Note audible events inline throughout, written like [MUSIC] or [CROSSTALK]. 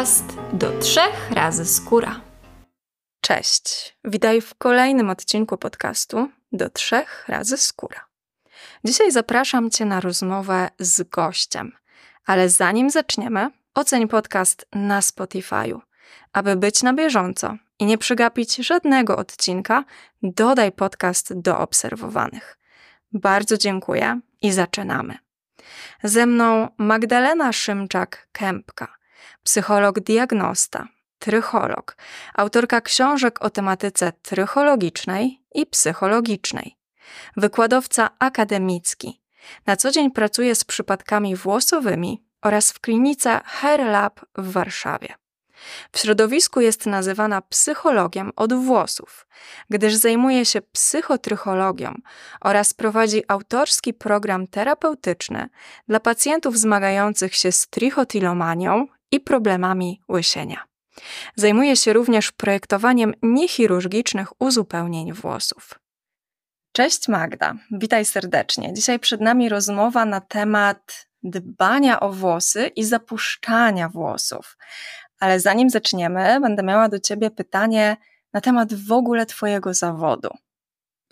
podcast do trzech razy skóra. Cześć, witaj w kolejnym odcinku podcastu do trzech razy skóra. Dzisiaj zapraszam Cię na rozmowę z gościem, ale zanim zaczniemy, oceń podcast na Spotify'u. Aby być na bieżąco i nie przegapić żadnego odcinka, dodaj podcast do obserwowanych. Bardzo dziękuję i zaczynamy. Ze mną Magdalena Szymczak-Kępka, psycholog-diagnosta, trycholog, autorka książek o tematyce trychologicznej i psychologicznej, wykładowca akademicki. Na co dzień pracuje z przypadkami włosowymi oraz w klinice Hair Lab w Warszawie. W środowisku jest nazywana psychologiem od włosów, gdyż zajmuje się psychotrychologią oraz prowadzi autorski program terapeutyczny dla pacjentów zmagających się z trichotilomanią i problemami łysienia. Zajmuje się również projektowaniem niechirurgicznych uzupełnień włosów. Cześć Magda, witaj serdecznie. Dzisiaj przed nami rozmowa na temat dbania o włosy i zapuszczania włosów. Ale zanim zaczniemy, będę miała do Ciebie pytanie na temat w ogóle Twojego zawodu.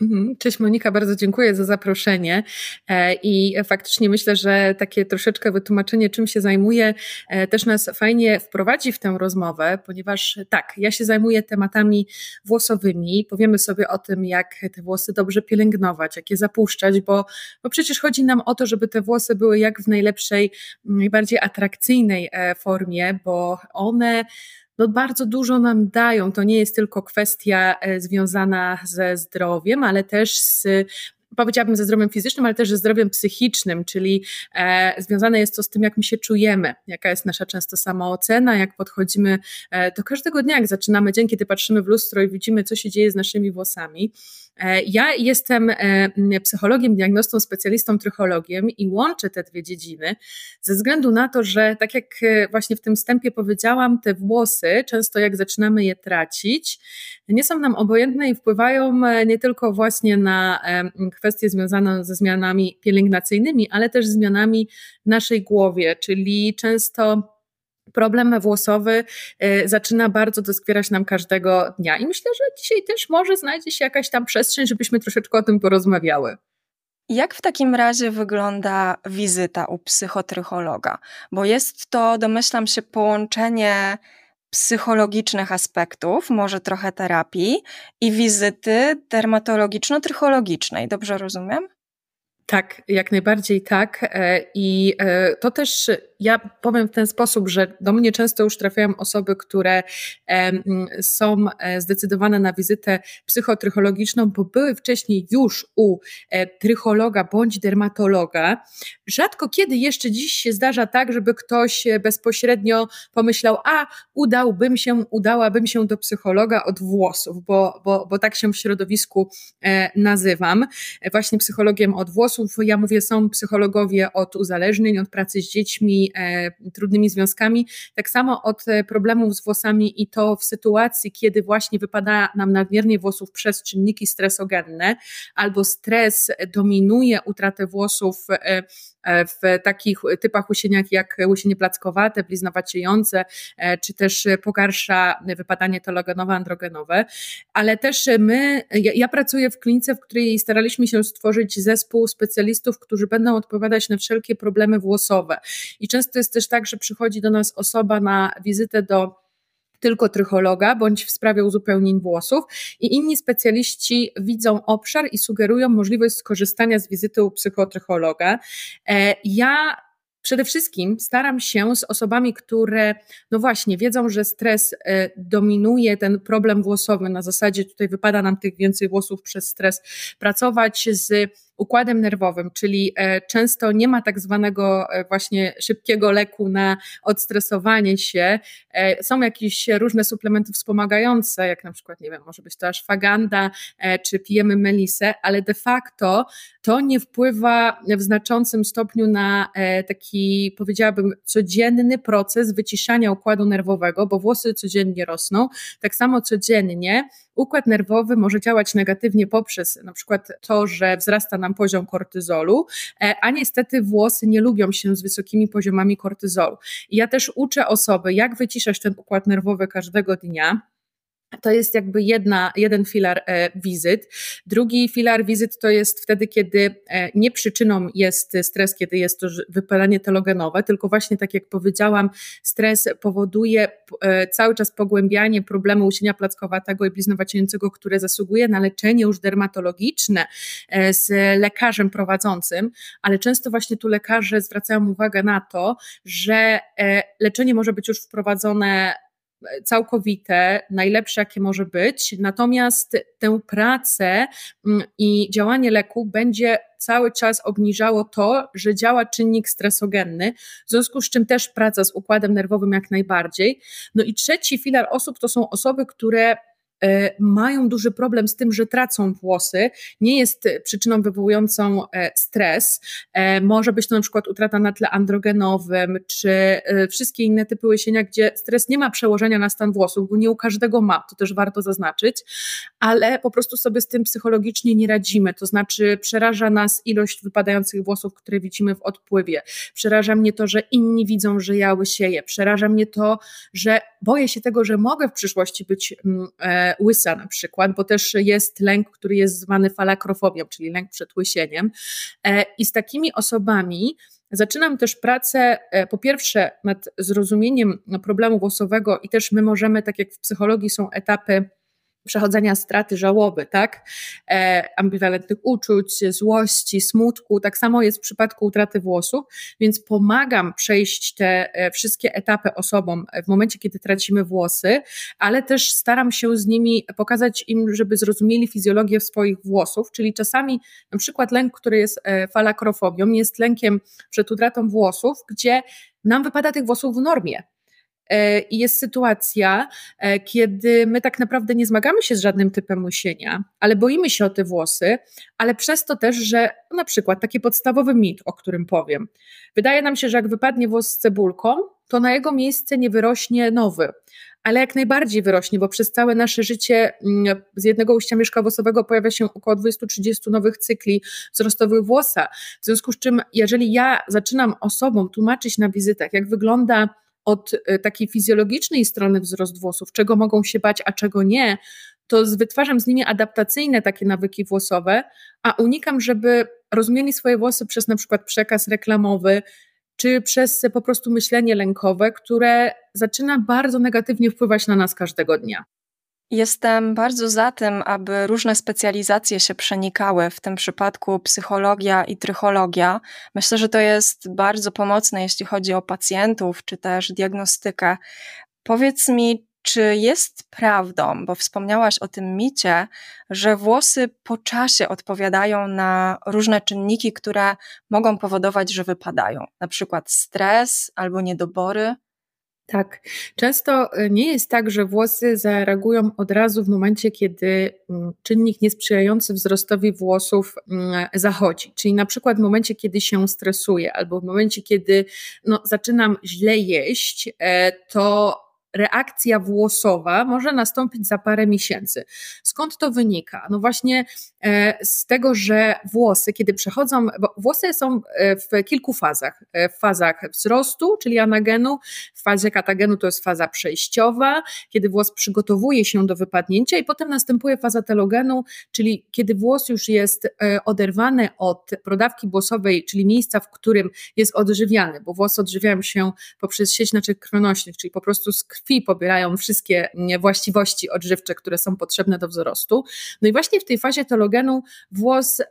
Mhm. Cześć Monika, bardzo dziękuję za zaproszenie e, i faktycznie myślę, że takie troszeczkę wytłumaczenie, czym się zajmuję, e, też nas fajnie wprowadzi w tę rozmowę, ponieważ tak, ja się zajmuję tematami włosowymi, powiemy sobie o tym, jak te włosy dobrze pielęgnować, jak je zapuszczać, bo, bo przecież chodzi nam o to, żeby te włosy były jak w najlepszej, najbardziej atrakcyjnej e, formie, bo one no bardzo dużo nam dają. To nie jest tylko kwestia e, związana ze zdrowiem, ale też z powiedziałabym ze zdrowiem fizycznym, ale też ze zdrowiem psychicznym, czyli e, związane jest to z tym, jak my się czujemy, jaka jest nasza często samoocena, jak podchodzimy e, do każdego dnia, jak zaczynamy dzień, kiedy patrzymy w lustro i widzimy, co się dzieje z naszymi włosami. E, ja jestem e, psychologiem, diagnostą, specjalistą, trychologiem i łączę te dwie dziedziny ze względu na to, że tak jak e, właśnie w tym wstępie powiedziałam, te włosy, często jak zaczynamy je tracić, nie są nam obojętne i wpływają nie tylko właśnie na kwestie związane ze zmianami pielęgnacyjnymi, ale też zmianami w naszej głowie, czyli często problem włosowy y, zaczyna bardzo doskwierać nam każdego dnia. I myślę, że dzisiaj też może znajdzie się jakaś tam przestrzeń, żebyśmy troszeczkę o tym porozmawiały. Jak w takim razie wygląda wizyta u psychotrychologa? Bo jest to, domyślam się, połączenie psychologicznych aspektów, może trochę terapii i wizyty dermatologiczno-trychologicznej. Dobrze rozumiem? Tak, jak najbardziej tak. E, I e, to też ja powiem w ten sposób, że do mnie często już trafiają osoby, które są e, zdecydowane na wizytę psychotrychologiczną, bo były wcześniej już u trychologa bądź dermatologa. Rzadko kiedy jeszcze dziś się zdarza tak, żeby ktoś bezpośrednio pomyślał, a udałbym się, udałabym się do psychologa od włosów, bo, bo, bo tak się w środowisku nazywam. Właśnie psychologiem od włosów ja mówię, są psychologowie od uzależnień, od pracy z dziećmi, e, trudnymi związkami, tak samo od e, problemów z włosami i to w sytuacji, kiedy właśnie wypada nam nadmiernie włosów przez czynniki stresogenne, albo stres dominuje utratę włosów E, w takich typach łysieniach jak łysienie plackowate, bliznowaciejące, e, czy też pogarsza wypadanie telogonowe-androgenowe, ale też my, ja, ja pracuję w klinice, w której staraliśmy się stworzyć zespół specjalistów, którzy będą odpowiadać na wszelkie problemy włosowe. I często jest też tak, że przychodzi do nas osoba na wizytę do tylko trychologa bądź w sprawie uzupełnień włosów i inni specjaliści widzą obszar i sugerują możliwość skorzystania z wizyty u psychotrychologa. E, ja Przede wszystkim staram się z osobami, które, no właśnie, wiedzą, że stres e, dominuje ten problem włosowy, na zasadzie tutaj wypada nam tych więcej włosów przez stres, pracować z układem nerwowym, czyli e, często nie ma tak zwanego e, właśnie szybkiego leku na odstresowanie się. E, są jakieś różne suplementy wspomagające, jak na przykład, nie wiem, może być to ashwaganda, czy pijemy melisę, ale de facto to nie wpływa w znaczącym stopniu na taki, powiedziałabym, codzienny proces wyciszania układu nerwowego, bo włosy codziennie rosną. Tak samo codziennie układ nerwowy może działać negatywnie poprzez na przykład to, że wzrasta nam poziom kortyzolu, e, a niestety włosy nie lubią się z wysokimi poziomami kortyzolu. I ja też uczę osoby, jak wyciszać ten układ nerwowy każdego dnia. To jest jakby jedna, jeden filar e, wizyt. Drugi filar wizyt to jest wtedy, kiedy e, nie przyczyną jest stres, kiedy jest to wypalenie telogenowe, tylko właśnie tak jak powiedziałam, stres powoduje e, cały czas pogłębianie problemu usienia plackowatego i bliznowaciejącego, które zasługuje na leczenie już dermatologiczne z lekarzem prowadzącym, ale często właśnie tu lekarze zwracają uwagę na to, że leczenie może być już wprowadzone całkowite, najlepsze jakie może być, natomiast tę pracę mm, i działanie leku będzie cały czas obniżało to, że działa czynnik stresogenny, w związku z czym też praca z układem nerwowym jak najbardziej. No i trzeci filar osób to są osoby, które mają duży problem z tym, że tracą włosy. Nie jest przyczyną wywołującą e, stres. E, może być to na przykład utrata na tle androgenowym, czy wszystkie inne typy łysienia, gdzie stres nie ma przełożenia na stan włosów, bo nie u każdego ma, to też warto zaznaczyć, ale po prostu sobie z tym psychologicznie nie radzimy. To znaczy, przeraża nas ilość wypadających włosów, które widzimy w odpływie. Przeraża mnie to, że inni widzą, że ja łysieję. Przeraża mnie to, że boję się tego, że mogę w przyszłości być mm, łysa na przykład, bo też jest lęk, który jest zwany falakrofobią, czyli lęk przed łysieniem. E, I z takimi osobami Zaczynam też pracę e, po pierwsze nad zrozumieniem problemu włosowego i też my możemy, tak jak w psychologii są etapy przechodzenia straty żałoby, tak? E, ambiwalentnych uczuć, złości, smutku. Tak samo jest w przypadku utraty włosów, więc pomagam przejść te e, wszystkie etapy osobom w momencie, kiedy tracimy włosy, ale też staram się z nimi pokazać im, żeby zrozumieli fizjologię swoich włosów, czyli czasami na przykład lęk, który jest e, falakrofobią, jest lękiem przed utratą włosów, gdzie nam wypada tych włosów w normie. E, I jest sytuacja, e, kiedy my tak naprawdę nie zmagamy się z żadnym typem musienia, ale boimy się o te włosy, ale przez to też, że na przykład taki podstawowy mit, o którym powiem. Wydaje nam się, że jak wypadnie włos z cebulką, to na jego miejsce nie wyrośnie nowy ale jak najbardziej wyrośnie, bo przez całe nasze życie mm, z jednego ujścia mieszka włosowego pojawia się około 20-30 nowych cykli wzrostowych włosa. W związku z czym, jeżeli ja zaczynam osobom tłumaczyć na wizytach, jak wygląda od e, takiej fizjologicznej strony wzrost włosów, czego mogą się bać, a czego nie, to wytwarzam z nimi adaptacyjne takie nawyki włosowe, a unikam, żeby rozumieli swoje włosy przez na przykład przekaz reklamowy, czy przez po prostu myślenie lękowe, które zaczyna bardzo negatywnie wpływać na nas każdego dnia. Jestem bardzo za tym, aby różne specjalizacje się przenikały, w tym przypadku psychologia i trychologia. Myślę, że to jest bardzo pomocne, jeśli chodzi o pacjentów czy też diagnostykę. Powiedz mi, czy jest prawdą, bo wspomniałaś o tym micie, że włosy po czasie odpowiadają na różne czynniki, które mogą powodować, że wypadają, na przykład stres albo niedobory? Tak. Często e, nie jest tak, że włosy zareagują od razu w momencie, kiedy mm, czynnik niesprzyjający wzrostowi włosów mm, zachodzi. Czyli na przykład w momencie, kiedy się stresuję, albo w momencie, kiedy no, zaczynam źle jeść, e, to reakcja włosowa może nastąpić za parę miesięcy. Skąd to wynika? No właśnie e, z tego, że włosy, kiedy przechodzą, bo włosy są e, w kilku fazach. E, w fazach wzrostu, czyli anagenu, w fazie katagenu to jest faza przejściowa, kiedy włos przygotowuje się do wypadnięcia i potem następuje faza telogenu, czyli kiedy włos już jest oderwany od prodawki włosowej, czyli miejsca, w którym jest odżywiany, bo włosy odżywiają się poprzez sieć naczyń krwionośnych, czyli po prostu z krwi pobierają wszystkie właściwości odżywcze, które są potrzebne do wzrostu. No i właśnie w tej fazie telogenu włos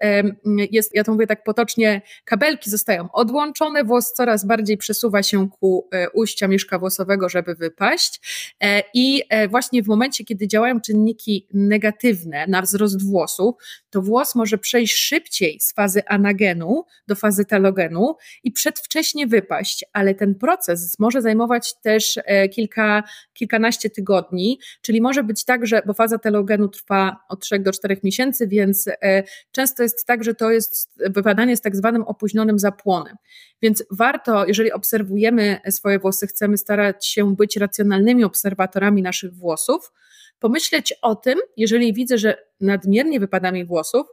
jest, ja to mówię tak potocznie, kabelki zostają odłączone, włos coraz bardziej przesuwa się ku e, ujścia mieszka włosowego, żeby wypaść e, i e, właśnie w momencie, kiedy działają czynniki negatywne na wzrost włosów, to włos może przejść szybciej z fazy anagenu do fazy telogenu i przedwcześnie wypaść, ale ten proces może zajmować też kilka kilkanaście tygodni, czyli może być tak, że, bo faza telogenu trwa od 3 do 4 miesięcy, więc e, często jest tak, że to jest wypadanie z tak zwanym opóźnionym zapłonem. Więc warto, jeżeli obserwujemy swoje włosy, chcemy starać się być racjonalnymi obserwatorami naszych włosów, pomyśleć o tym, jeżeli widzę, że nadmiernie wypada mi włosów,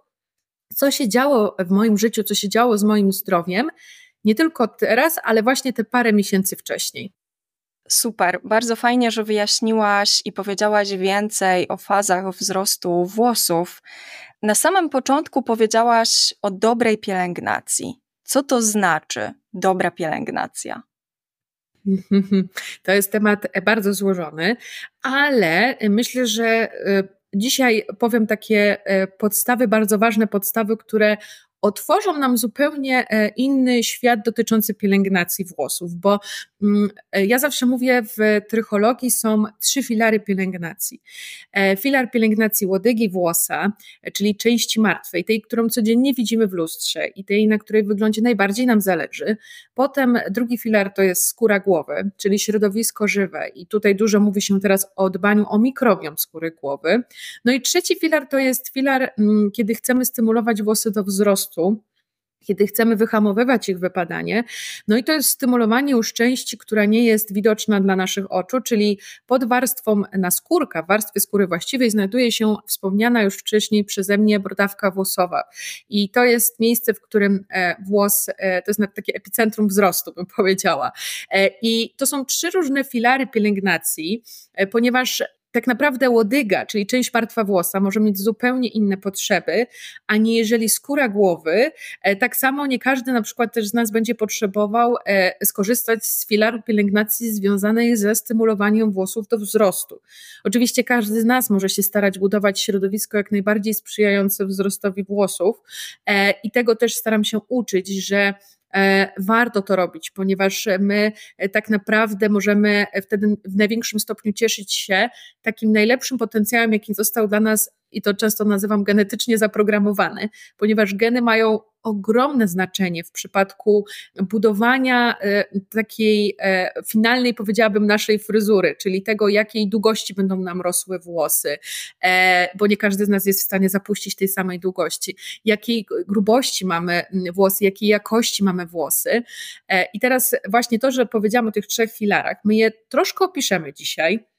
co się działo w moim życiu, co się działo z moim zdrowiem, nie tylko teraz, ale właśnie te parę miesięcy wcześniej. Super, bardzo fajnie, że wyjaśniłaś i powiedziałaś więcej o fazach wzrostu włosów. Na samym początku powiedziałaś o dobrej pielęgnacji. Co to znaczy dobra pielęgnacja? [LAUGHS] To jest temat bardzo złożony, ale myślę, że y, dzisiaj powiem takie podstawy, bardzo ważne podstawy, które otworzą nam zupełnie e, inny świat dotyczący pielęgnacji włosów, bo mm, e, ja zawsze mówię, w trychologii są trzy filary pielęgnacji. E, filar pielęgnacji łodygi włosa, czyli części martwej, tej, którą codziennie widzimy w lustrze i tej, na której wyglądzie najbardziej nam zależy. Potem drugi filar to jest skóra głowy, czyli środowisko żywe i tutaj dużo mówi się teraz o dbaniu o mikrobiom skóry głowy. No i trzeci filar to jest filar, mm, kiedy chcemy stymulować włosy do wzrostu, kiedy chcemy wyhamowywać ich wypadanie. No i to jest stymulowanie już części, która nie jest widoczna dla naszych oczu, czyli pod warstwą naskórka, w warstwie skóry właściwej znajduje się wspomniana już wcześniej przeze mnie brodawka włosowa. I to jest miejsce, w którym e, włos, e, to jest takie epicentrum wzrostu, bym powiedziała. E, I to są trzy różne filary pielęgnacji, ponieważ tak naprawdę łodyga, czyli część martwa włosa, może mieć zupełnie inne potrzeby, a nie jeżeli skóra głowy, e, tak samo nie każdy na przykład też z nas będzie potrzebował e, skorzystać z filaru pielęgnacji związanej ze stymulowaniem włosów do wzrostu. Oczywiście każdy z nas może się starać budować środowisko jak najbardziej sprzyjające wzrostowi włosów e, i tego też staram się uczyć, że warto to robić, ponieważ my e, tak naprawdę możemy wtedy w największym stopniu cieszyć się takim najlepszym potencjałem, jaki został dla nas i to często nazywam genetycznie zaprogramowany, ponieważ geny mają ogromne znaczenie w przypadku budowania e, takiej e, finalnej, powiedziałabym, naszej fryzury, czyli tego, jakiej długości będą nam rosły włosy, e, bo nie każdy z nas jest w stanie zapuścić tej samej długości, jakiej grubości mamy włosy, jakiej jakości mamy włosy. I teraz właśnie to, że powiedziałam o tych trzech filarach, my je troszkę opiszemy dzisiaj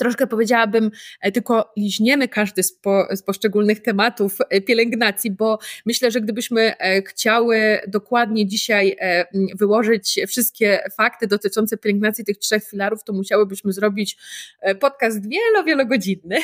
troszkę powiedziałabym, e, tylko liźniemy każdy z, po, z, poszczególnych tematów e, pielęgnacji, bo myślę, że gdybyśmy e, chciały dokładnie dzisiaj wyłożyć wszystkie fakty dotyczące pielęgnacji tych trzech filarów, to musiałybyśmy zrobić podcast wielo, wielogodzinny.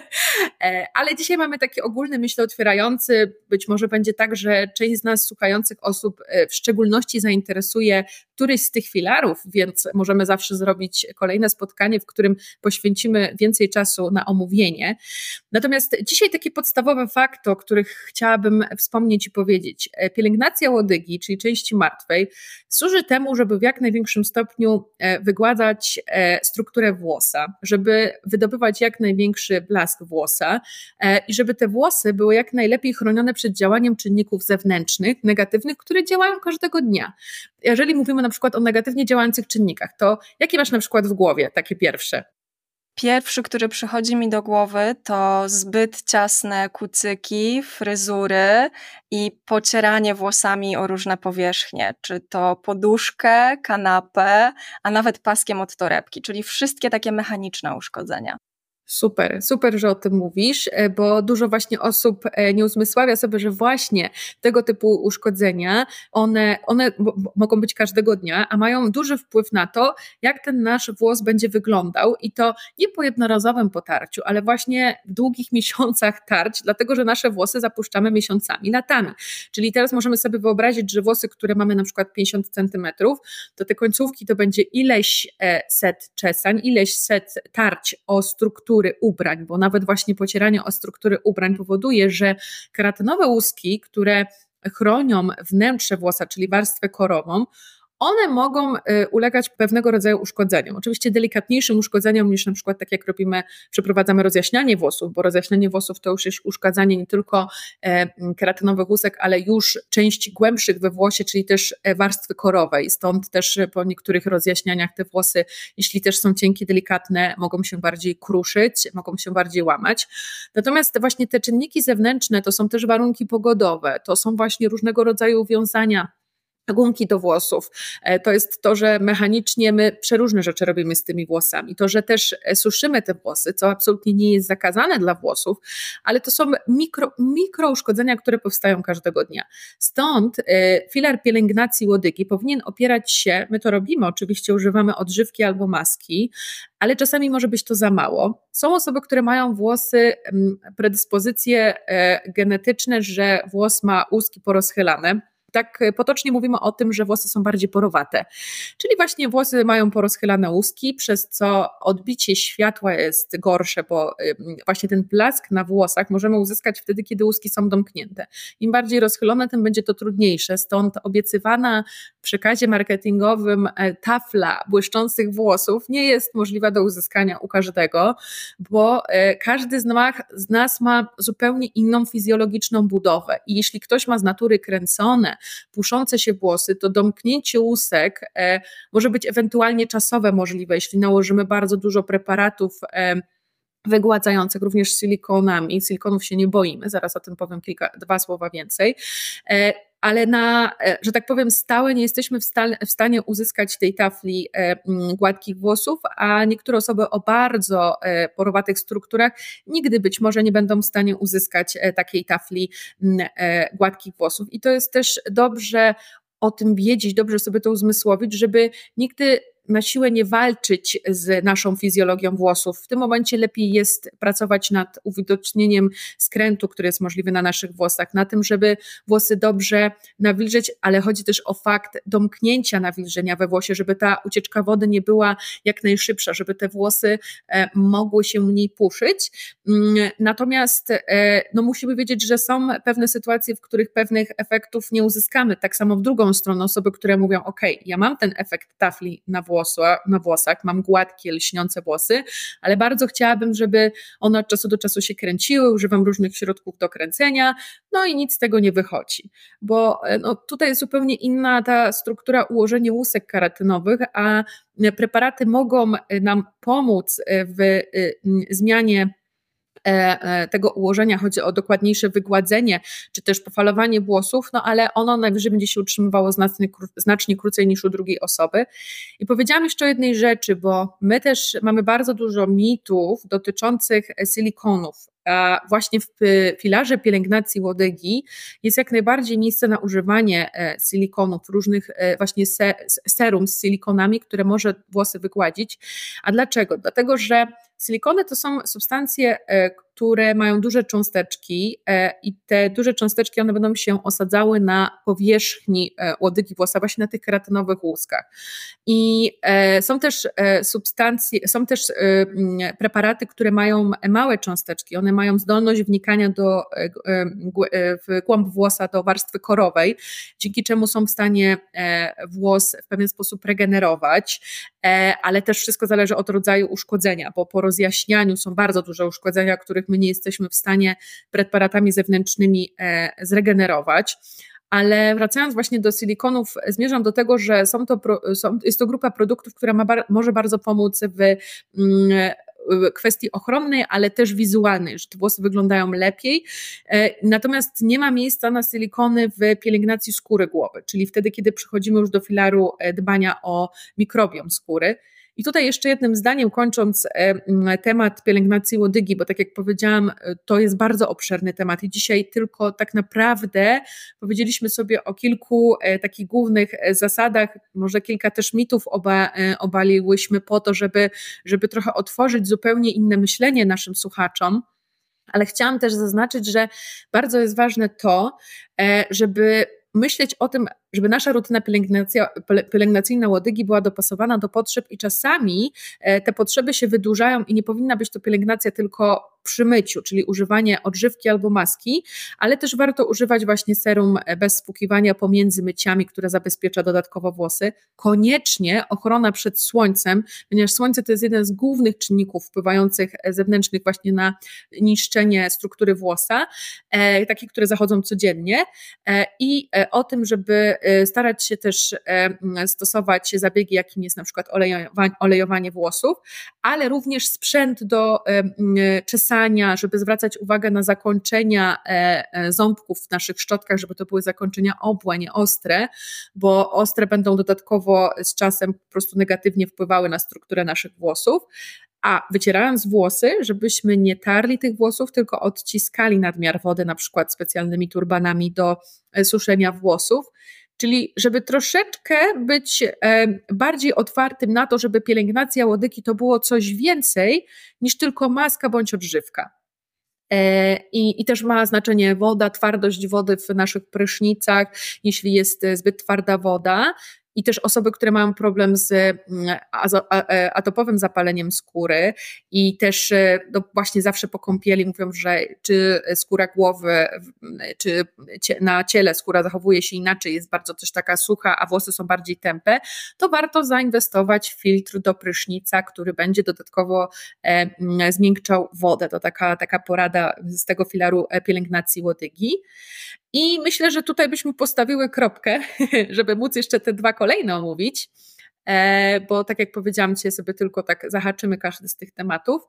[LAUGHS] Ale dzisiaj mamy taki ogólny, myślę, otwierający. Być może będzie tak, że część z nas słuchających osób w szczególności zainteresuje któryś z tych filarów, więc możemy zawsze zrobić kolejne spotkanie, w którym poświęcimy więcej czasu na omówienie. Natomiast dzisiaj takie podstawowe fakty, o których chciałabym wspomnieć i powiedzieć. E, pielęgnacja łodygi, czyli części martwej, służy temu, żeby w jak największym stopniu e, wygładzać e, strukturę włosa, żeby wydobywać jak największy blask włosa i żeby te włosy były jak najlepiej chronione przed działaniem czynników zewnętrznych, negatywnych, które działają każdego dnia. Jeżeli mówimy na przykład o negatywnie działających czynnikach, to jakie masz na przykład w głowie takie pierwsze? Pierwszy, który przychodzi mi do głowy, to zbyt ciasne kucyki, fryzury i pocieranie włosami o różne powierzchnie, czy to poduszkę, kanapę, a nawet paskiem od torebki, czyli wszystkie takie mechaniczne uszkodzenia. Super, super, że o tym mówisz, e, bo dużo właśnie osób e, nie uzmysławia sobie, że właśnie tego typu uszkodzenia, one, one mogą być każdego dnia, a mają duży wpływ na to, jak ten nasz włos będzie wyglądał i to nie po jednorazowym potarciu, ale właśnie w długich [LAUGHS] miesiącach tarć, dlatego że nasze włosy zapuszczamy miesiącami, latami. Czyli teraz możemy sobie wyobrazić, że włosy, które mamy na przykład 50 centymetrów, to te końcówki to będzie ileś e, set czesań, ileś set tarć o strukturze struktury ubrań, bo nawet właśnie pocieranie o struktury ubrań powoduje, że keratynowe łuski, które chronią wnętrze włosa, czyli warstwę korową, one mogą y, ulegać pewnego rodzaju uszkodzeniom. Oczywiście delikatniejszym uszkodzeniom niż na przykład tak jak robimy, przeprowadzamy rozjaśnianie włosów, bo rozjaśnianie włosów to już jest uszkadzanie nie tylko e, keratynowych łusek, ale już części głębszych we włosie, czyli też e, warstwy korowej. Stąd też po niektórych rozjaśnianiach te włosy, jeśli też są cienkie, delikatne, mogą się bardziej kruszyć, mogą się bardziej łamać. Natomiast właśnie te czynniki zewnętrzne to są też warunki pogodowe, to są właśnie różnego rodzaju wiązania gumki do włosów. E, to jest to, że mechanicznie my przeróżne rzeczy robimy z tymi włosami. To, że też e, suszymy te włosy, co absolutnie nie jest zakazane dla włosów, ale to są mikro, mikro uszkodzenia, które powstają każdego dnia. Stąd e, filar pielęgnacji łodygi powinien opierać się, my to robimy, oczywiście używamy odżywki albo maski, ale czasami może być to za mało. Są osoby, które mają włosy, predyspozycje genetyczne, że włos ma łuski porozchylane tak e, potocznie mówimy o tym, że włosy są bardziej porowate. Czyli właśnie włosy mają porozchylane łuski, przez co odbicie światła jest gorsze, bo właśnie ten blask na włosach możemy uzyskać wtedy, kiedy łuski są domknięte. Im bardziej rozchylone, tym będzie to trudniejsze. Stąd obiecywana w przekazie marketingowym e, tafla błyszczących włosów nie jest możliwa do uzyskania u każdego, bo e, każdy z nas ma zupełnie inną fizjologiczną budowę. I jeśli ktoś ma z natury kręcone, puszące się włosy, to domknięcie łusek e, może być ewentualnie czasowe możliwe, jeśli nałożymy bardzo dużo preparatów e, wygładzających, również silikonami. Silikonów się nie boimy, zaraz o tym powiem kilka, dwa słowa więcej. E, ale na, że tak powiem, stałe nie jesteśmy w, stale, w stanie uzyskać tej tafli gładkich włosów, a niektóre osoby o bardzo porowatych strukturach nigdy być może nie będą w stanie uzyskać takiej tafli gładkich włosów. I to jest też dobrze o tym wiedzieć, dobrze sobie to uzmysłowić, żeby nigdy na siłę nie walczyć z naszą fizjologią włosów. W tym momencie lepiej jest pracować nad uwidocznieniem skrętu, który jest możliwy na naszych włosach, na tym, żeby włosy dobrze nawilżyć, ale chodzi też o fakt domknięcia nawilżenia we włosie, żeby ta ucieczka wody nie była jak najszybsza, żeby te włosy e, mogły się mniej puszyć. Mm, natomiast e, no, musimy wiedzieć, że są pewne sytuacje, w których pewnych efektów nie uzyskamy. Tak samo w drugą stronę osoby, które mówią, ok, ja mam ten efekt tafli na włosach, na włosach, mam gładkie, lśniące włosy, ale bardzo chciałabym, żeby one od czasu do czasu się kręciły, używam różnych środków do kręcenia, no i nic z tego nie wychodzi, bo e, no, tutaj jest zupełnie inna ta struktura ułożenia łusek karatynowych, a preparaty mogą nam pomóc w zmianie E, e, tego ułożenia, chodzi o dokładniejsze wygładzenie, czy też pofalowanie włosów, no ale ono najwyżej będzie się utrzymywało znacznie, znacznie krócej niż u drugiej osoby. I powiedziałam jeszcze o jednej rzeczy, bo my też mamy bardzo dużo mitów dotyczących silikonów. A właśnie w filarze pielęgnacji łodygi jest jak najbardziej miejsce na używanie e, silikonów, różnych właśnie serum z silikonami, które może włosy wygładzić. A dlaczego? Dlatego, że Silikony to są substancje, e, które mają duże cząsteczki e, i te duże cząsteczki one będą się osadzały na powierzchni e, łodygi włosa, właśnie na tych keratynowych łuskach. I są też substancje, są też preparaty, które mają małe cząsteczki, one mają zdolność wnikania do, w głąb włosa do warstwy korowej, dzięki czemu są w stanie włos w pewien sposób regenerować, ale też wszystko zależy od rodzaju uszkodzenia, bo po rozjaśnianiu są bardzo duże uszkodzenia, których my nie jesteśmy w stanie preparatami zewnętrznymi e, zregenerować. Ale wracając właśnie do silikonów, zmierzam do tego, że są to, są, jest to grupa produktów, która ma, może bardzo pomóc w mm, kwestii ochronnej, ale też wizualnej, że te włosy wyglądają lepiej. E, natomiast nie ma miejsca na silikony w pielęgnacji skóry głowy, czyli wtedy, kiedy przechodzimy już do filaru e, dbania o mikrobiom skóry. I tutaj jeszcze jednym zdaniem, kończąc e, temat pielęgnacji łodygi, bo tak jak powiedziałam, e, to jest bardzo obszerny temat i dzisiaj tylko tak naprawdę powiedzieliśmy sobie o kilku e, takich głównych zasadach, może kilka też mitów oba, obaliłyśmy po to, żeby, żeby trochę otworzyć zupełnie inne myślenie naszym słuchaczom. Ale chciałam też zaznaczyć, że bardzo jest ważne to, żeby myśleć o tym, żeby nasza rutyna pielęgnacyjna łodygi była dopasowana do potrzeb i czasami e, te potrzeby się wydłużają i nie powinna być to pielęgnacja tylko przy myciu, czyli używanie odżywki albo maski, ale też warto używać właśnie serum bez spłukiwania pomiędzy myciami, które zabezpiecza dodatkowo włosy. Koniecznie ochrona przed słońcem, ponieważ słońce to jest jeden z głównych czynników wpływających zewnętrznych właśnie na niszczenie struktury włosa, e, takie, które zachodzą codziennie e, i e, o tym, żeby e, starać się też e, stosować zabiegi, jakim jest na przykład olejowanie, włosów, ale również sprzęt do czesania czesania, żeby zwracać uwagę na zakończenia ząbków w naszych szczotkach, żeby to były zakończenia obłe, nie ostre, bo ostre będą dodatkowo z czasem po prostu negatywnie wpływały na strukturę naszych włosów a wycierając włosy, żebyśmy nie tarli tych włosów, tylko odciskali nadmiar wody, na przykład specjalnymi turbanami do e, suszenia włosów. Czyli, żeby troszeczkę być e, bardziej otwartym na to, żeby pielęgnacja łodygi to było coś więcej niż tylko maska bądź odżywka. E, I, I, też ma znaczenie woda, twardość wody w naszych prysznicach, jeśli jest zbyt twarda woda i też osoby, które mają problem z mm, e, atopowym zapaleniem skóry i też e, no właśnie zawsze po kąpieli mówią, że czy skóra głowy, czy na ciele skóra zachowuje się inaczej, jest bardzo też taka sucha, a włosy są bardziej tępe, to warto zainwestować w filtr do prysznica, który będzie dodatkowo e, zmiękczał wodę. To taka, taka porada z tego filaru pielęgnacji łodygi. I myślę, że tutaj byśmy postawiły kropkę, [LAUGHS] żeby móc jeszcze te dwa kolejne omówić, e, bo tak jak powiedziałam, dzisiaj sobie tylko tak zahaczymy każdy z tych tematów.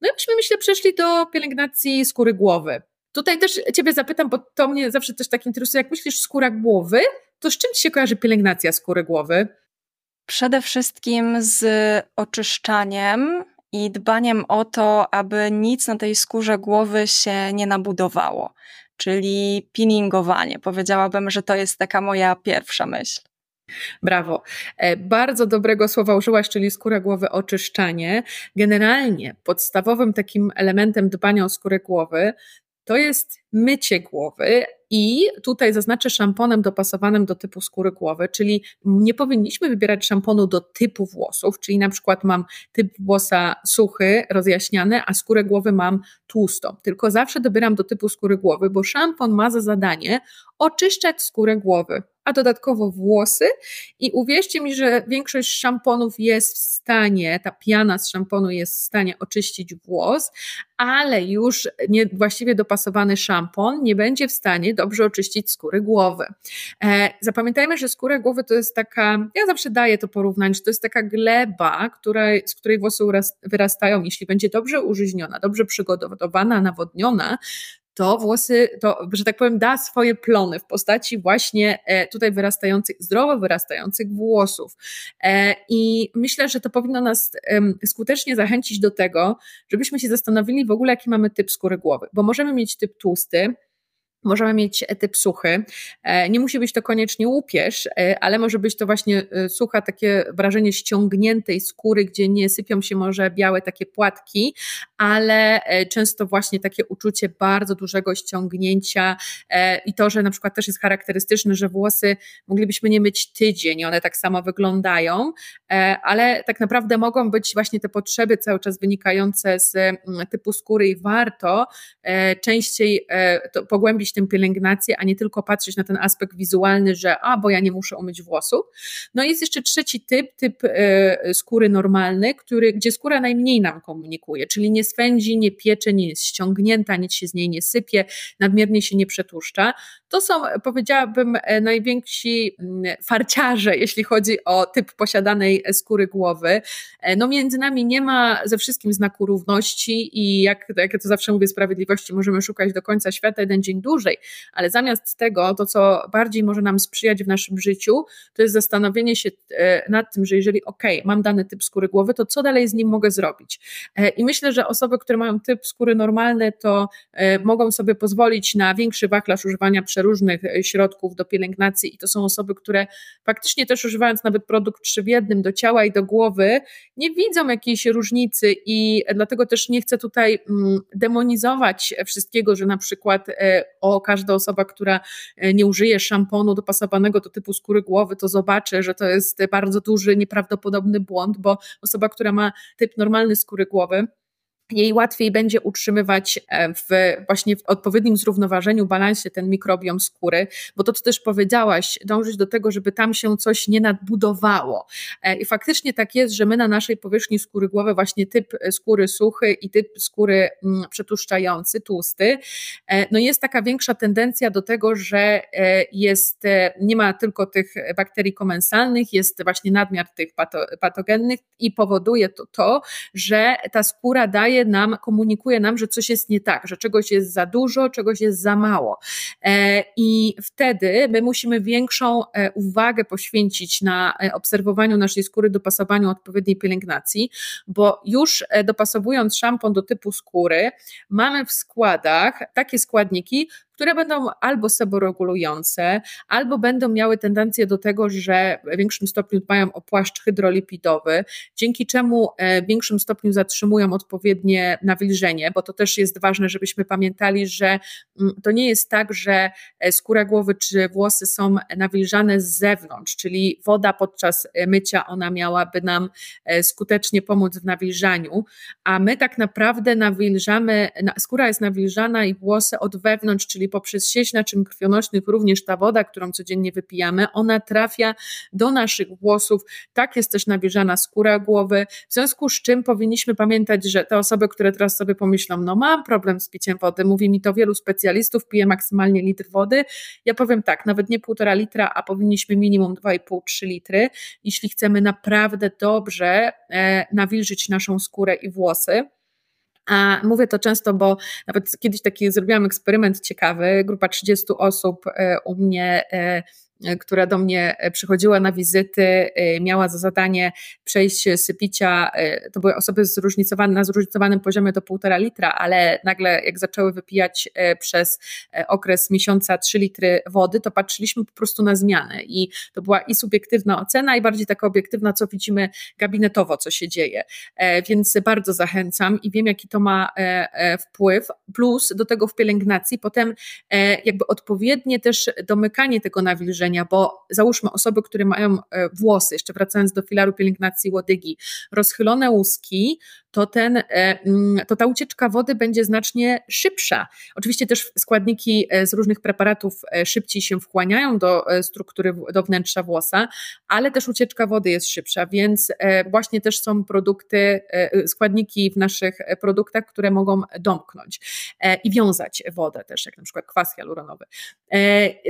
No i byśmy, myślę, przeszli do pielęgnacji skóry głowy. Tutaj też Ciebie zapytam, bo to mnie zawsze też tak interesuje, jak myślisz skóra głowy, to z czym Ci się kojarzy pielęgnacja skóry głowy? Przede wszystkim z oczyszczaniem i dbaniem o to, aby nic na tej skórze głowy się nie nabudowało czyli peelingowanie. Powiedziałabym, że to jest taka moja pierwsza myśl. Brawo. E, bardzo dobrego słowa użyłaś, czyli skóra głowy oczyszczanie. Generalnie podstawowym takim elementem dbania o skórę głowy to jest mycie głowy, i tutaj zaznaczę szamponem dopasowanym do typu skóry głowy, czyli nie powinniśmy wybierać szamponu do typu włosów, czyli na przykład mam typ włosa suchy, rozjaśniany, a skórę głowy mam tłustą. Tylko zawsze dobieram do typu skóry głowy, bo szampon ma za zadanie oczyszczać skórę głowy a dodatkowo włosy. I uwierzcie mi, że większość szamponów jest w stanie, ta piana z szamponu jest w stanie oczyścić włos, ale już nie, właściwie dopasowany szampon nie będzie w stanie dobrze oczyścić skóry głowy. E, zapamiętajmy, że skóra głowy to jest taka, ja zawsze daję to porównanie, że to jest taka gleba, z której włosy wyrastają, jeśli będzie dobrze użyźniona, dobrze przygotowana, nawodniona, to włosy, to, że tak powiem, da swoje plony w postaci właśnie e, tutaj wyrastających, zdrowo wyrastających włosów. E, I myślę, że to powinno nas skutecznie zachęcić do tego, żebyśmy się zastanowili w ogóle, jaki mamy typ skóry głowy, bo możemy mieć typ tłusty, Możemy mieć typ suchy. E, nie musi być to koniecznie łupież, e, ale może być to właśnie e, sucha, takie wrażenie ściągniętej skóry, gdzie nie sypią się może białe takie płatki, ale często właśnie takie uczucie bardzo dużego ściągnięcia i to, że na przykład też jest charakterystyczne, że włosy moglibyśmy nie myć tydzień, one tak samo wyglądają, ale tak naprawdę mogą być właśnie te potrzeby cały czas wynikające z typu skóry i warto częściej pogłębić robić tę pielęgnację, a nie tylko patrzeć na ten aspekt wizualny, że a, bo ja nie muszę umyć włosów. No jest jeszcze trzeci typ, typ y, skóry normalny, który, gdzie skóra najmniej nam komunikuje, czyli nie swędzi, nie piecze, nie jest ściągnięta, nic się z niej nie sypie, nadmiernie się nie przetłuszcza. To są, powiedziałabym, e, najwięksi mm, farciarze, jeśli chodzi o typ posiadanej skóry głowy. E, no między nami nie ma ze wszystkim znaku równości i jak, jak ja to zawsze mówię, sprawiedliwości możemy szukać do końca świata, jeden dzień dłużej, ale zamiast tego, to co bardziej może nam sprzyjać w naszym życiu, to jest zastanowienie się e, nad tym, że jeżeli ok, mam dany typ skóry głowy, to co dalej z nim mogę zrobić? I myślę, że osoby, które mają typ skóry normalny, to mogą sobie pozwolić na większy wachlarz używania przez różnych e, środków do pielęgnacji i to są osoby, które faktycznie też używając nawet produkt trzy w jednym do ciała i do głowy, nie widzą jakiejś różnicy i dlatego też nie chcę tutaj mm, demonizować wszystkiego, że na przykład e, o każda osoba, która e, nie użyje szamponu dopasowanego do typu skóry głowy, to zobaczy, że to jest bardzo duży, nieprawdopodobny błąd, bo osoba, która ma typ normalny skóry głowy, jej łatwiej będzie utrzymywać e, w właśnie w odpowiednim zrównoważeniu, balansie ten mikrobiom skóry, bo to, co też powiedziałaś, dążyć do tego, żeby tam się coś nie nadbudowało. E, I faktycznie tak jest, że my na naszej powierzchni skóry głowy właśnie typ skóry suchy i typ skóry mm, przetuszczający, tłusty, e, no jest taka większa tendencja do tego, że jest, nie ma tylko tych bakterii komensalnych, jest właśnie nadmiar tych pato, patogennych i powoduje to to, że ta skóra daje daje nam, komunikuje nam, że coś jest nie tak, że czegoś jest za dużo, czegoś jest za mało. E, I wtedy my musimy większą e, uwagę poświęcić na e, obserwowaniu naszej skóry, dopasowaniu odpowiedniej pielęgnacji, bo już dopasowując szampon do typu skóry, mamy w składach takie składniki, które będą albo seborregulujące, albo będą miały tendencję do tego, że w większym stopniu dbają o płaszcz hydrolipidowy, dzięki czemu e, w większym stopniu zatrzymują odpowiednie nawilżenie, bo to też jest ważne, żebyśmy pamiętali, że mm, to nie jest tak, że e, skóra głowy czy włosy są nawilżane z zewnątrz, czyli woda podczas e, mycia, ona miałaby nam skutecznie pomóc w nawilżaniu, a my tak naprawdę nawilżamy, skóra jest nawilżana i włosy od wewnątrz, czyli poprzez sieć naczyń krwionośnych również ta woda, którą codziennie wypijamy, ona trafia do naszych włosów. Tak jest też nawilżana skóra głowy, w związku z czym powinniśmy pamiętać, że te osoby, które teraz sobie pomyślą, no mam problem z piciem wody, mówi mi to wielu specjalistów, piję maksymalnie litr wody. Ja powiem tak, nawet nie półtora litra, a powinniśmy minimum 2,5-3 litry, jeśli chcemy naprawdę dobrze e, nawilżyć naszą skórę i włosy. A mówię to często, bo nawet kiedyś taki zrobiłam eksperyment ciekawy. Grupa 30 osób e, u mnie e, która do mnie e, przychodziła na wizyty, e, miała za zadanie przejść z picia, to były osoby zróżnicowane, na zróżnicowanym poziomie do półtora litra, ale nagle jak zaczęły wypijać przez okres miesiąca 3 litry wody, to patrzyliśmy po prostu na zmianę i to była i subiektywna ocena i bardziej taka obiektywna, co widzimy gabinetowo, co się dzieje. Więc bardzo zachęcam i wiem, jaki to ma wpływ, plus do tego w pielęgnacji, potem jakby odpowiednie też domykanie tego nawilżenia, bo załóżmy osoby, które mają e, włosy, jeszcze wracając do filaru pielęgnacji łodygi, rozchylone łuski, to, ten, e, mm, to ta ucieczka wody będzie znacznie szybsza. Oczywiście też składniki e, z różnych preparatów szybciej się wchłaniają do struktury, do wnętrza włosa, ale też ucieczka wody jest szybsza, więc właśnie też są produkty, składniki w naszych produktach, które mogą domknąć i wiązać wodę też, jak na przykład kwas hialuronowy.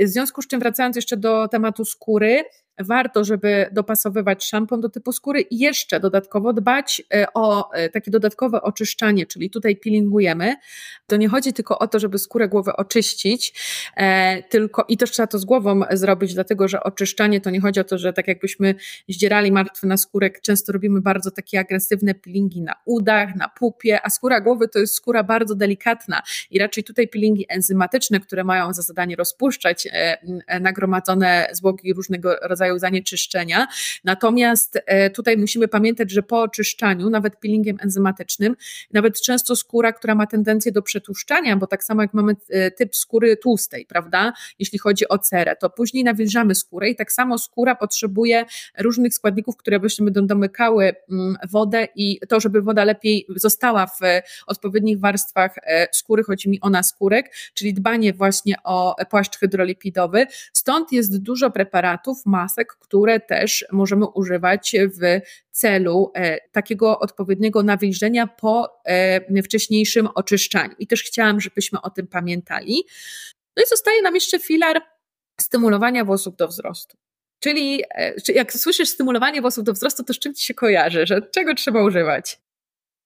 W związku z czym wracając jeszcze do tematu skóry, warto, żeby dopasowywać szampon do typu skóry i jeszcze dodatkowo dbać e, o e, takie dodatkowe oczyszczanie, czyli tutaj peelingujemy. To nie chodzi tylko o to, żeby skórę głowy oczyścić, e, tylko i też trzeba to z głową zrobić, dlatego że oczyszczanie to nie chodzi o to, że tak jakbyśmy zdzierali martwy na skórek, często robimy bardzo takie agresywne peelingi na udach, na pupie, a skóra głowy to jest skóra bardzo delikatna i raczej tutaj peelingi enzymatyczne, które mają za zadanie rozpuszczać nagromadzone zwłoki różnego rodzaju rodzaju zanieczyszczenia. Natomiast e, tutaj musimy pamiętać, że po oczyszczaniu, nawet peelingiem enzymatycznym, nawet często skóra, która ma tendencję do przetłuszczania, bo tak samo jak mamy e, typ skóry tłustej, prawda, jeśli chodzi o cerę, to później nawilżamy skórę i tak samo skóra potrzebuje różnych składników, które byśmy będą domykały mm, wodę i to, żeby woda lepiej została w odpowiednich warstwach e, skóry, chodzi mi o naskórek, czyli dbanie właśnie o płaszcz hydrolipidowy. Stąd jest dużo preparatów, masek, które też możemy używać w celu e, takiego odpowiedniego nawilżenia po e, wcześniejszym oczyszczaniu. I też chciałam, żebyśmy o tym pamiętali. No i zostaje nam jeszcze filar stymulowania włosów do wzrostu. Czyli e, jak słyszysz stymulowanie włosów do wzrostu, to z czym ci się kojarzy, że czego trzeba używać?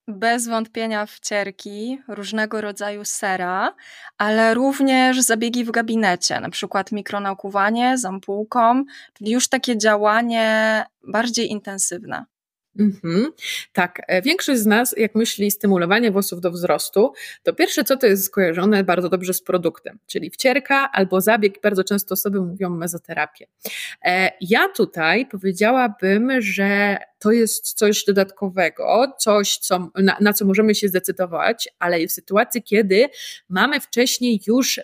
Bez wątpienia wcierki, różnego rodzaju sera, ale również zabiegi w gabinecie, na przykład mikronaukowanie z ampułką, czyli już takie działanie bardziej intensywne. Mhm. Tak, e, większość z nas, jak myśli stymulowanie włosów do wzrostu, to pierwsze co to jest skojarzone bardzo dobrze z produktem, czyli wcierka albo zabieg, bardzo często osoby mówią mezoterapię. E, ja tutaj powiedziałabym, że to jest coś dodatkowego, coś, co, na, na co możemy się zdecydować, ale w sytuacji, kiedy mamy wcześniej już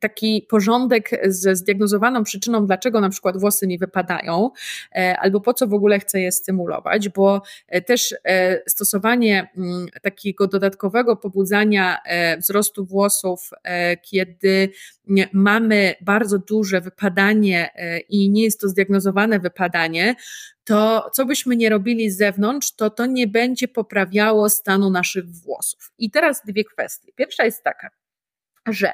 taki porządek ze zdiagnozowaną przyczyną, dlaczego na przykład włosy mi wypadają, e, albo po co w ogóle chcę je stymulować, bo e, też e, stosowanie mm, takiego dodatkowego pobudzania wzrostu włosów, kiedy mamy bardzo duże wypadanie i nie jest to zdiagnozowane wypadanie, to co byśmy nie robili z zewnątrz, to to nie będzie poprawiało stanu naszych włosów. I teraz dwie kwestie. Pierwsza jest taka, że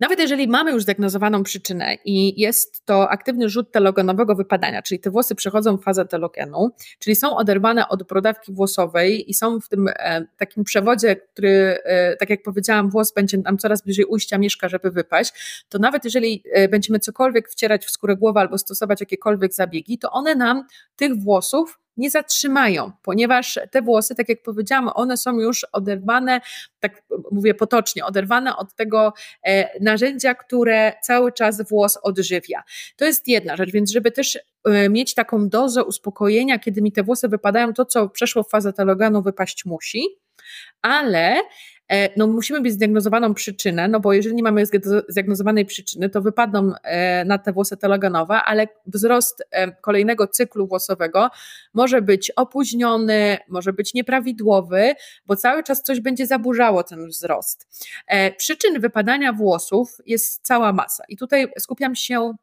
Nawet jeżeli mamy już zdiagnozowaną przyczynę i jest to aktywny rzut telogenowego wypadania, czyli te włosy przechodzą w fazę telogenu, czyli są oderwane od brodawki włosowej i są w tym e, takim przewodzie, który, e, tak jak powiedziałam, włos będzie nam coraz bliżej ujścia mieszka, żeby wypaść, to nawet jeżeli e, będziemy cokolwiek wcierać w skórę głowy albo stosować jakiekolwiek zabiegi, to one nam tych włosów nie zatrzymają, ponieważ te włosy, tak jak powiedziałam, one są już oderwane, tak mówię potocznie, oderwane od tego e, narzędzia, które cały czas włos odżywia. To jest jedna rzecz, więc żeby też e, mieć taką dozę uspokojenia, kiedy mi te włosy wypadają, to co przeszło w fazę telogenu wypaść musi, ale no musimy mieć zdiagnozowaną przyczynę, no bo jeżeli nie mamy zdiagnozowanej przyczyny, to wypadną e, na te włosy telogenowe, ale wzrost e, kolejnego cyklu włosowego może być opóźniony, może być nieprawidłowy, bo cały czas coś będzie zaburzało ten wzrost. Przyczyn wypadania włosów jest cała masa i tutaj skupiam się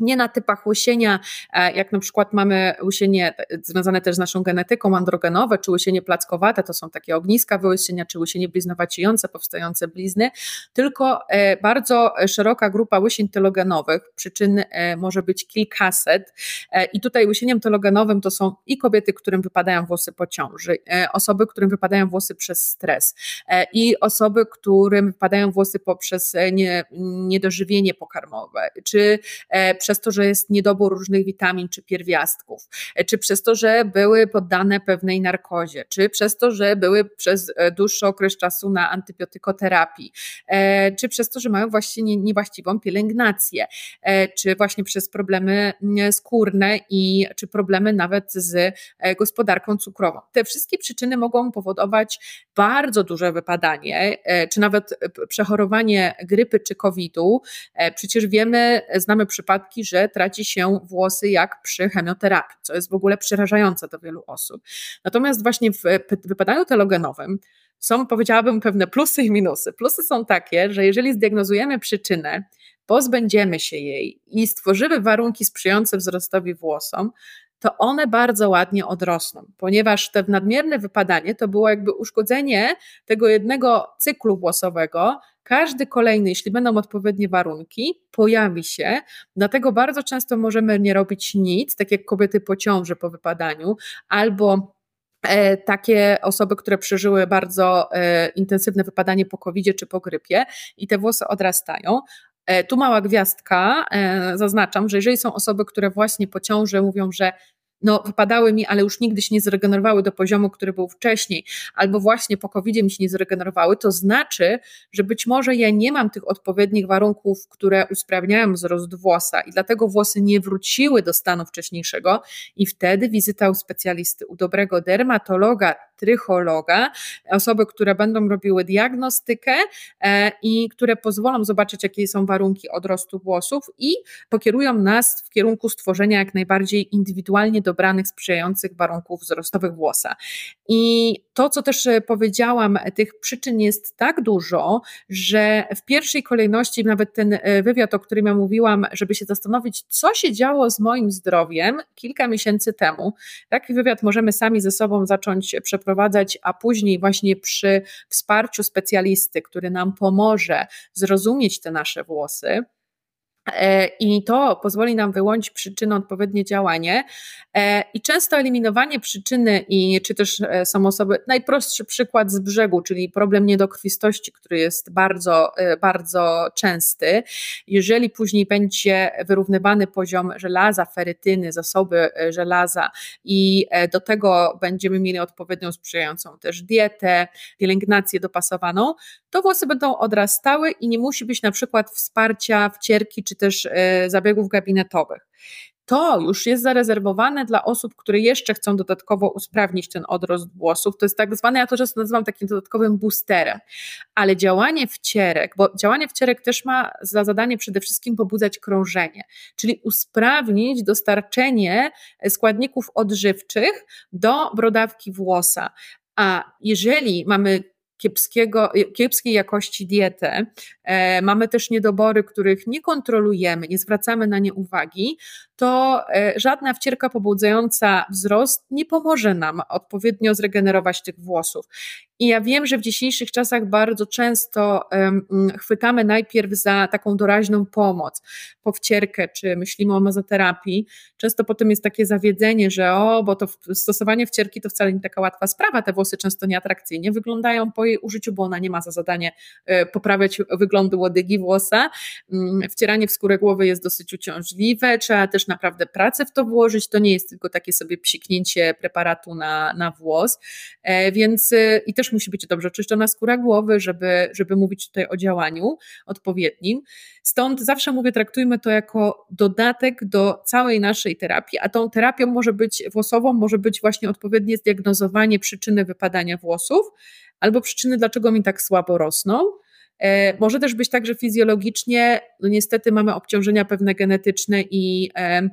nie na typach łysienia, e, jak na przykład mamy łysienie związane też z naszą genetyką androgenowe, czy łysienie plackowate, to są takie ogniska wyłysienia, czy łysienie bliznowaciejące, powstające blizny, tylko e, bardzo szeroka grupa łysień telogenowych, przyczyn e, może być kilkaset i tutaj łysieniem telogenowym to są i kobiety, którym wypadają włosy po ciąży, osoby, którym wypadają włosy przez stres i osoby, którym wypadają włosy poprzez niedożywienie pokarmowe, czy przez to, że jest niedobór różnych witamin czy pierwiastków, e, czy przez to, że były poddane pewnej narkozie, czy przez to, że były przez e, dłuższy okres czasu na antybiotykoterapii, e, czy przez to, że mają właśnie niewłaściwą pielęgnację, czy właśnie przez problemy mm, skórne i czy problemy nawet z gospodarką cukrową. Te wszystkie przyczyny mogą powodować bardzo duże wypadanie, czy nawet przechorowanie grypy czy COVID-u. Przecież wiemy, znamy przypadki, że traci się włosy jak przy chemioterapii, co jest w ogóle przerażające do wielu osób. Natomiast właśnie w wypadaniu telogenowym są, powiedziałabym, pewne plusy i minusy. Plusy są takie, że jeżeli zdiagnozujemy przyczynę, pozbędziemy się jej i stworzymy warunki sprzyjające wzrostowi włosom, to one bardzo ładnie odrosną, ponieważ te nadmierne wypadanie to było jakby uszkodzenie tego jednego cyklu włosowego. Każdy kolejny, jeśli będą odpowiednie warunki, pojawi się. Dlatego bardzo często możemy nie robić nic, tak jak kobiety po ciąży po wypadaniu, albo e, takie osoby, które przeżyły bardzo e, intensywne wypadanie po covid czy po grypie i te włosy odrastają, E, tu mała gwiazdka, zaznaczam, że jeżeli są osoby, które właśnie po ciąży mówią, że no, wypadały mi, ale już nigdy się nie zregenerowały do poziomu, który był wcześniej, albo właśnie po covid mi się nie zregenerowały, to znaczy, że być może ja nie mam tych odpowiednich warunków, które usprawniają wzrost włosa i dlatego włosy nie wróciły do stanu wcześniejszego i wtedy wizyta u specjalisty, u dobrego dermatologa, trychologa, osoby, które będą robiły diagnostykę e, i które pozwolą zobaczyć, jakie są warunki odrostu włosów i pokierują nas w kierunku stworzenia jak najbardziej indywidualnie dobranych, sprzyjających warunków wzrostowych włosa. I to, co też e, powiedziałam, tych przyczyn jest tak dużo, że w pierwszej kolejności nawet ten e, wywiad, o którym ja mówiłam, żeby się zastanowić, co się działo z moim zdrowiem kilka miesięcy temu. Taki wywiad możemy sami ze sobą zacząć przeprowadzać, a później właśnie przy wsparciu specjalisty, który nam pomoże zrozumieć te nasze włosy I to pozwoli nam wyłonić przyczynę, odpowiednie działanie. E, I często eliminowanie przyczyny, i czy też e, są osoby, najprostszy przykład z brzegu, czyli problem niedokrwistości, który jest bardzo, bardzo częsty. Jeżeli później będzie wyrównywany poziom żelaza, ferytyny, zasoby żelaza, i do tego będziemy mieli odpowiednią sprzyjającą też dietę, pielęgnację dopasowaną, to włosy będą odrastały i nie musi być na przykład wsparcia wcierki czy też e, zabiegów gabinetowych. To już jest zarezerwowane dla osób, które jeszcze chcą dodatkowo usprawnić ten odrost włosów. To jest tak zwane, ja to często nazywam takim dodatkowym boosterem. Ale działanie wcierek, bo działanie wcierek też ma za zadanie przede wszystkim pobudzać krążenie, czyli usprawnić dostarczenie składników odżywczych do brodawki włosa. A jeżeli mamy kiepskiego, kiepskiej jakości dietę, e, mamy też niedobory, których nie kontrolujemy, nie zwracamy na nie uwagi, to e, żadna wcierka pobudzająca wzrost nie pomoże nam odpowiednio zregenerować tych włosów. I ja wiem, że w dzisiejszych czasach bardzo często um, chwytamy najpierw za taką doraźną pomoc, powcierkę, czy myślimy o mezoterapii. Często potem jest takie zawiedzenie, że o, bo to stosowanie wcierki to wcale nie taka łatwa sprawa. Te włosy często nieatrakcyjnie wyglądają po jej użyciu, bo ona nie ma za zadanie e, poprawiać wyglądu łodygi włosa. Mm, wcieranie w skórę głowy jest dosyć uciążliwe, trzeba też naprawdę pracę w to włożyć. To nie jest tylko takie sobie psiknięcie preparatu na, na włos. E, więc e, i też też musi być dobrze oczyszczona skóra głowy, żeby, żeby mówić tutaj o działaniu odpowiednim. Stąd zawsze mówię, traktujmy to jako dodatek do całej naszej terapii, a tą terapią może być włosową, może być właśnie odpowiednie zdiagnozowanie przyczyny wypadania włosów albo przyczyny, dlaczego mi tak słabo rosną. E, może też być tak, że fizjologicznie, no niestety mamy obciążenia pewne genetyczne i e,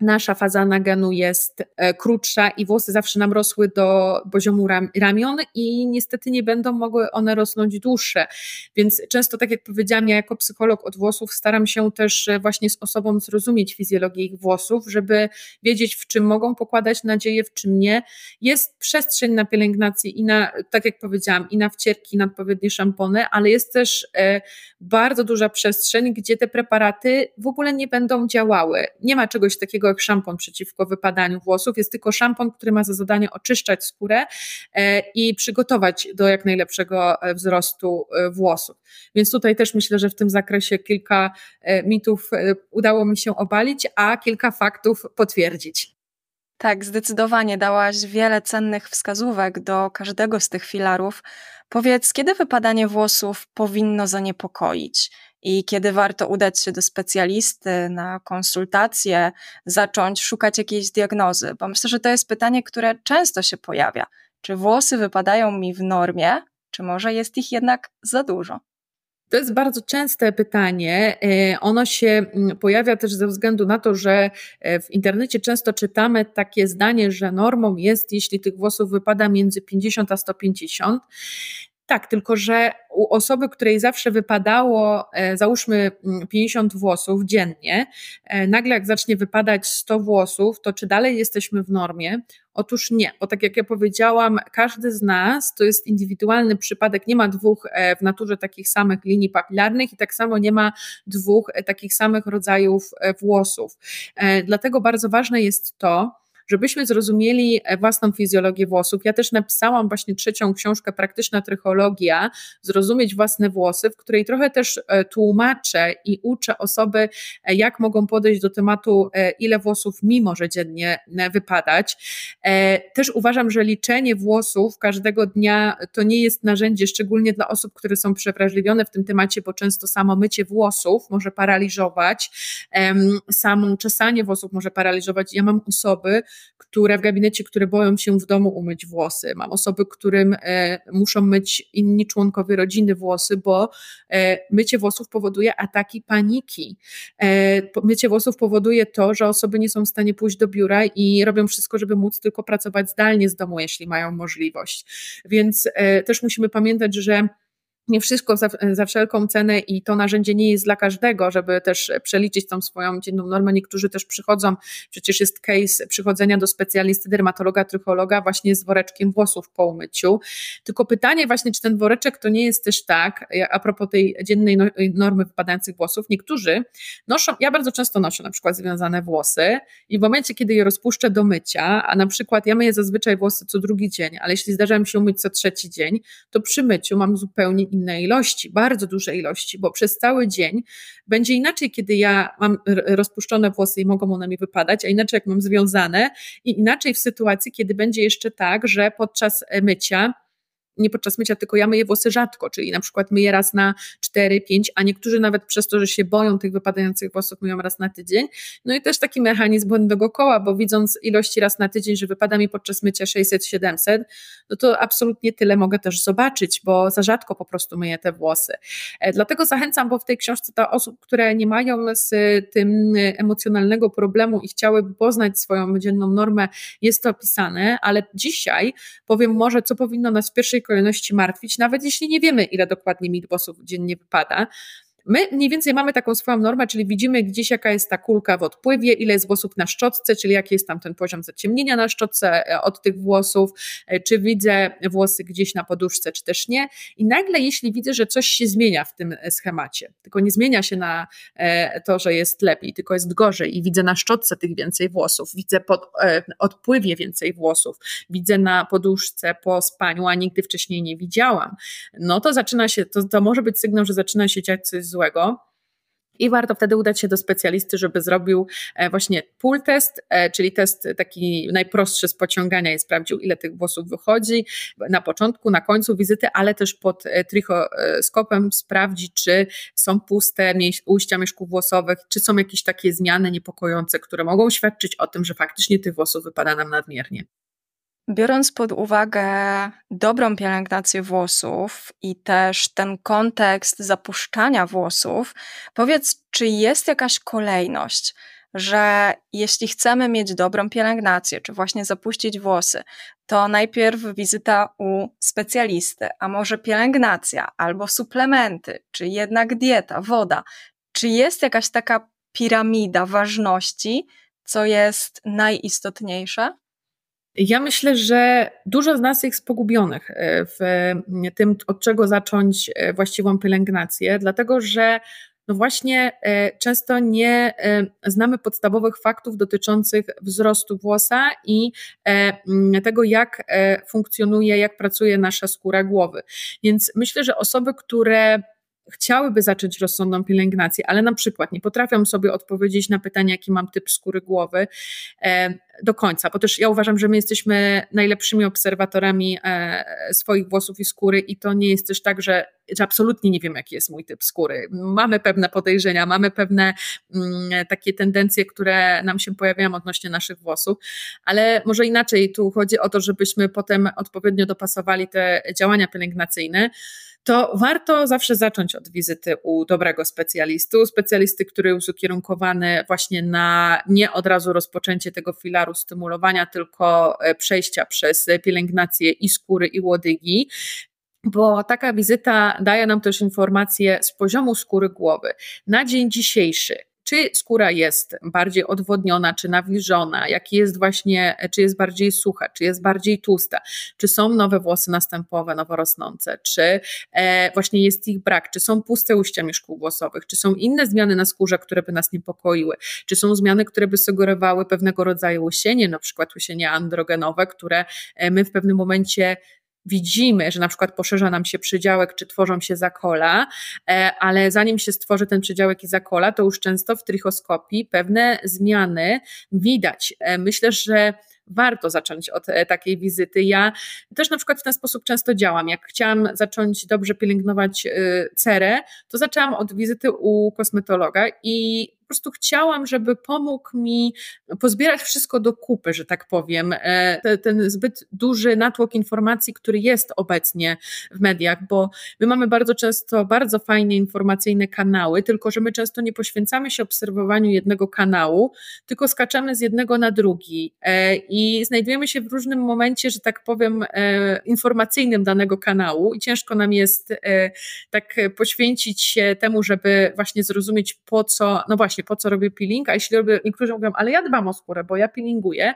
nasza faza naganu jest e, krótsza i włosy zawsze nam rosły do poziomu ramion i niestety nie będą mogły one rosnąć dłuższe. Więc często, tak jak powiedziałam, ja jako psycholog od włosów staram się też e, właśnie z osobą zrozumieć fizjologię ich włosów, żeby wiedzieć, w czym mogą pokładać nadzieję, w czym nie. Jest przestrzeń na pielęgnację i na, tak jak powiedziałam, i na wcierki, i na odpowiednie szampony, ale jest też e, bardzo duża przestrzeń, gdzie te preparaty w ogóle nie będą działały. Nie ma czegoś takiego jak szampon przeciwko wypadaniu włosów, jest tylko szampon, który ma za zadanie oczyszczać skórę e, i przygotować do jak najlepszego e, wzrostu e, włosów. Więc tutaj też myślę, że w tym zakresie kilka mitów udało mi się obalić, a kilka faktów potwierdzić. Tak, zdecydowanie dałaś wiele cennych wskazówek do każdego z tych filarów. Powiedz, kiedy wypadanie włosów powinno zaniepokoić? I kiedy warto udać się do specjalisty na konsultację, zacząć szukać jakiejś diagnozy? Bo myślę, że to jest pytanie, które często się pojawia. Czy włosy wypadają mi w normie, czy może jest ich jednak za dużo? To jest bardzo częste pytanie. E, ono się mm, pojawia też ze względu na to, że e, w internecie często czytamy takie zdanie, że normą jest, jeśli tych włosów wypada między 50 a 150. Tak, tylko że u osoby, której zawsze wypadało, e, załóżmy 50 mm, włosów dziennie, e, nagle jak zacznie wypadać 100 włosów, to czy dalej jesteśmy w normie? Otóż nie, bo tak jak ja powiedziałam, każdy z nas to jest indywidualny przypadek, nie ma dwóch e, w naturze takich samych linii papilarnych i tak samo nie ma dwóch takich samych rodzajów włosów. Dlatego bardzo ważne jest to, żebyśmy zrozumieli e, własną fizjologię włosów. Ja też napisałam właśnie trzecią książkę Praktyczna trychologia, Zrozumieć własne włosy, w której trochę też e, tłumaczę i uczę osoby, e, jak mogą podejść do tematu, ile włosów mi może dziennie wypadać. Też uważam, że liczenie włosów każdego dnia to nie jest narzędzie, szczególnie dla osób, które są przewrażliwione w tym temacie, bo często samo mycie włosów może paraliżować, samo czesanie włosów może paraliżować. Ja mam osoby, które w gabinecie, które boją się w domu umyć włosy. Mam osoby, którym e, muszą myć inni członkowie rodziny włosy, bo e, mycie włosów powoduje ataki paniki. E, mycie włosów powoduje to, że osoby nie są w stanie pójść do biura i robią wszystko, żeby móc tylko pracować zdalnie z domu, jeśli mają możliwość. Więc też musimy pamiętać, że nie wszystko za, za, wszelką cenę i to narzędzie nie jest dla każdego, żeby też przeliczyć tą swoją dzienną normę. Niektórzy też przychodzą, przecież jest case przychodzenia do specjalisty, dermatologa, trychologa właśnie z woreczkiem włosów po umyciu. Tylko pytanie właśnie, czy ten woreczek to nie jest też tak, a propos tej dziennej no, normy wypadających włosów, niektórzy noszą, ja bardzo często noszę na przykład związane włosy i w momencie, kiedy je rozpuszczę do mycia, a na przykład ja myję zazwyczaj włosy co drugi dzień, ale jeśli zdarza mi się umyć co trzeci dzień, to przy myciu mam zupełnie inne ilości, bardzo duże ilości, bo przez cały dzień będzie inaczej, kiedy ja mam rozpuszczone włosy i mogą one mi wypadać, a inaczej jak mam związane i inaczej w sytuacji, kiedy będzie jeszcze tak, że podczas mycia nie podczas mycia, tylko ja myję włosy rzadko, czyli na przykład myję raz na 4, 5, a niektórzy nawet przez to, że się boją tych wypadających włosów, myją raz na tydzień. No i też taki mechanizm błędnego koła, bo widząc ilości raz na tydzień, że wypada mi podczas mycia 600-700, no to absolutnie tyle mogę też zobaczyć, bo za rzadko po prostu myję te włosy. E, dlatego zachęcam, bo w tej książce dla osób, które nie mają z tym emocjonalnego problemu i chciałyby poznać swoją dzienną normę, jest to opisane, ale dzisiaj powiem może, co powinno nas w pierwszej kolejności martwić, nawet jeśli nie wiemy, ile dokładnie milibosów dziennie wypada. My mniej więcej mamy taką swoją normę, czyli widzimy gdzieś jaka jest ta kulka w odpływie, ile jest włosów na szczotce, czyli jaki jest tam ten poziom zaciemnienia na szczotce e, od tych włosów, e, czy widzę włosy gdzieś na poduszce, czy też nie. I nagle, jeśli widzę, że coś się zmienia w tym schemacie, tylko nie zmienia się na to, że jest lepiej, tylko jest gorzej i widzę na szczotce tych więcej włosów, widzę pod odpływie więcej włosów, widzę na poduszce po spaniu, a nigdy wcześniej nie widziałam, no to zaczyna się, to, to może być sygnał, że zaczyna się dziać coś złego. I warto wtedy udać się do specjalisty, żeby zrobił e, właśnie pull test, e, czyli test taki najprostszy z pociągania i sprawdził, ile tych włosów wychodzi na początku, na końcu wizyty, ale też pod e, trichoskopem sprawdzi, czy są puste ujścia mieszków włosowych, czy są jakieś takie zmiany niepokojące, które mogą świadczyć o tym, że faktycznie tych włosów wypada nam nadmiernie. Biorąc pod uwagę dobrą pielęgnację włosów i też ten kontekst zapuszczania włosów, powiedz, czy jest jakaś kolejność, że jeśli chcemy mieć dobrą pielęgnację, czy właśnie zapuścić włosy, to najpierw wizyta u specjalisty, a może pielęgnacja, albo suplementy, czy jednak dieta, woda. Czy jest jakaś taka piramida ważności, co jest najistotniejsze? Ja myślę, że dużo z nas jest pogubionych e, w tym, od czego zacząć e, właściwą pielęgnację, dlatego że no właśnie e, często nie znamy podstawowych faktów dotyczących wzrostu włosa i tego, jak funkcjonuje, jak pracuje nasza skóra głowy. Więc myślę, że osoby, które chciałyby zacząć rozsądną pielęgnację, ale na przykład nie potrafią sobie odpowiedzieć na pytanie, jaki mam typ skóry głowy e, do końca, bo też ja uważam, że my jesteśmy najlepszymi obserwatorami e, swoich włosów i skóry i to nie jest też tak, że, że absolutnie nie wiem, jaki jest mój typ skóry. Mamy pewne podejrzenia, mamy pewne mm, takie tendencje, które nam się pojawiają odnośnie naszych włosów, ale może inaczej, tu chodzi o to, żebyśmy potem odpowiednio dopasowali te działania pielęgnacyjne, to warto zawsze zacząć od wizyty u dobrego specjalisty, specjalisty, który jest ukierunkowany właśnie na nie od razu rozpoczęcie tego filaru stymulowania, tylko e, przejścia przez pielęgnację i skóry, i łodygi bo taka wizyta daje nam też informacje z poziomu skóry głowy. Na dzień dzisiejszy czy skóra jest bardziej odwodniona, czy nawilżona, jaki jest właśnie, czy jest bardziej sucha, czy jest bardziej tłusta, czy są nowe włosy następowe, noworosnące, czy e, właśnie jest ich brak, czy są puste ujścia mieszków włosowych, czy są inne zmiany na skórze, które by nas niepokoiły, czy są zmiany, które by sugerowały pewnego rodzaju łysienie, na przykład łysienie androgenowe, które e, my w pewnym momencie widzimy, że na przykład poszerza nam się przydziałek, czy tworzą się zakola, e, ale zanim się stworzy ten przydziałek i zakola, to już często w trichoskopii pewne zmiany widać. E, myślę, że warto zacząć od e, takiej wizyty. Ja też na przykład w ten sposób często działam. Jak chciałam zacząć dobrze pielęgnować cerę, to zaczęłam od wizyty u kosmetologa i po prostu chciałam, żeby pomógł mi pozbierać wszystko do kupy, że tak powiem. E, ten zbyt duży natłok informacji, który jest obecnie w mediach, bo my mamy bardzo często bardzo fajnie informacyjne kanały, tylko że my często nie poświęcamy się obserwowaniu jednego kanału, tylko skaczemy z jednego na drugi e, i znajdujemy się w różnym momencie, że tak powiem, e, informacyjnym danego kanału i ciężko nam jest tak poświęcić się temu, żeby właśnie zrozumieć po co, no właśnie, właśnie po co robię peeling, a jeśli robię, niektórzy mówią, ale ja dbam o skórę, bo ja peelinguję,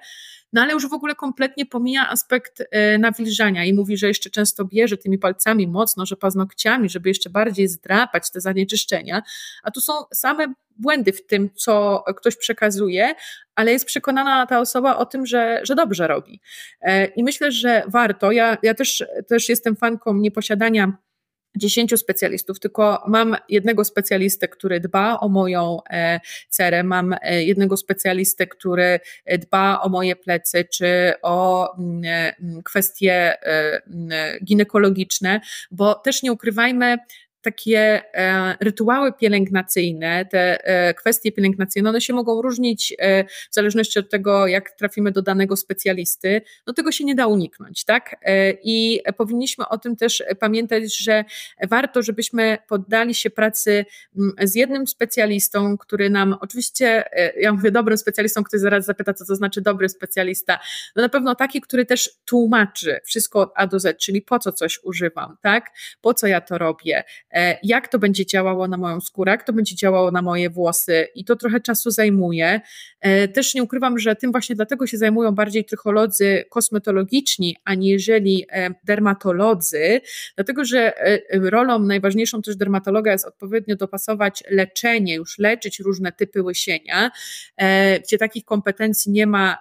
no ale już w ogóle kompletnie pomija aspekt e, nawilżania i mówi, że jeszcze często bierze tymi palcami mocno, że paznokciami, żeby jeszcze bardziej zdrapać te zanieczyszczenia, a tu są same błędy w tym, co ktoś przekazuje, ale jest przekonana ta osoba o tym, że, że dobrze robi. E, I myślę, że warto. Ja, ja też, też jestem fanką nieposiadania dziesięciu specjalistów, tylko mam jednego specjalistę, który dba o moją e, cerę, mam e, jednego specjalistę, który dba o moje plecy, czy o mm, e, kwestie mm, ginekologiczne, bo też nie ukrywajmy, takie e, rytuały pielęgnacyjne, te e, kwestie pielęgnacyjne, one się mogą różnić e, w zależności od tego, jak trafimy do danego specjalisty. No tego się nie da uniknąć, tak? I powinniśmy o tym też pamiętać, że warto, żebyśmy poddali się pracy mm, z jednym specjalistą, który nam, oczywiście, ja mówię dobrym specjalistą, który zaraz zapyta, co to znaczy dobry specjalista, no na pewno taki, który też tłumaczy wszystko od A do Z, czyli po co coś używam, tak? Po co ja to robię? Jak to będzie działało na moją skórę, jak to będzie działało na moje włosy i to trochę czasu zajmuje. Też nie ukrywam, że tym właśnie dlatego się zajmują bardziej trycholodzy kosmetologiczni, aniżeli dermatolodzy, dlatego że rolą najważniejszą też dermatologa jest odpowiednio dopasować leczenie, już leczyć różne typy łysienia, gdzie takich kompetencji nie ma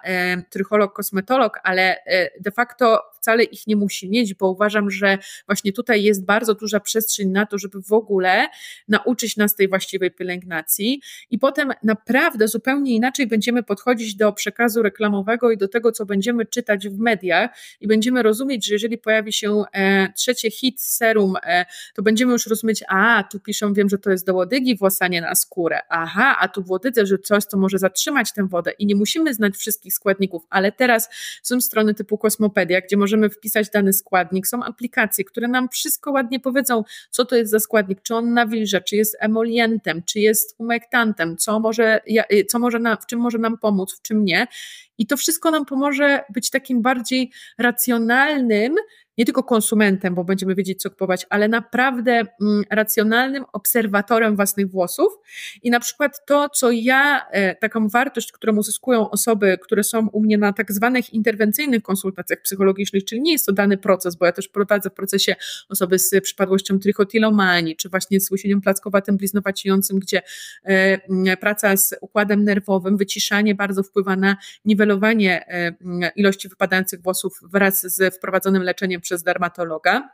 trycholog, kosmetolog, ale de facto wcale ich nie musi mieć, bo uważam, że właśnie tutaj jest bardzo duża przestrzeń na to, żeby w ogóle nauczyć nas tej właściwej pielęgnacji. I potem naprawdę zupełnie inaczej będziemy podchodzić do przekazu reklamowego i do tego, co będziemy czytać w mediach i będziemy rozumieć, że jeżeli pojawi się e, trzecie hit serum, e, to będziemy już rozumieć, a tu piszą, wiem, że to jest do łodygi włosanie na skórę, aha, a tu w łodydze, że coś, co może zatrzymać tę wodę. I nie musimy znać wszystkich składników, ale teraz są strony typu Kosmopedia, gdzie możemy możemy wpisać dany składnik. Są aplikacje, które nam wszystko ładnie powiedzą, co to jest za składnik, czy on nawilża, czy jest emolientem, czy jest humektantem, co może, co może w czym może nam pomóc, w czym nie. I to wszystko nam pomoże być takim bardziej racjonalnym nie tylko konsumentem, bo będziemy wiedzieć, co kupować, ale naprawdę mm, racjonalnym obserwatorem własnych włosów. I na przykład to, co ja, e, taką wartość, którą uzyskują osoby, które są u mnie na tak zwanych interwencyjnych konsultacjach psychologicznych, czyli nie jest to dany proces, bo ja też prowadzę w procesie osoby z przypadłością trichotilomanii, czy właśnie z łysieniem plackowatym, bliznowaciejącym, gdzie e, praca z układem nerwowym, wyciszanie bardzo wpływa na niwelowanie e, ilości wypadających włosów wraz z wprowadzonym leczeniem przez dermatologa.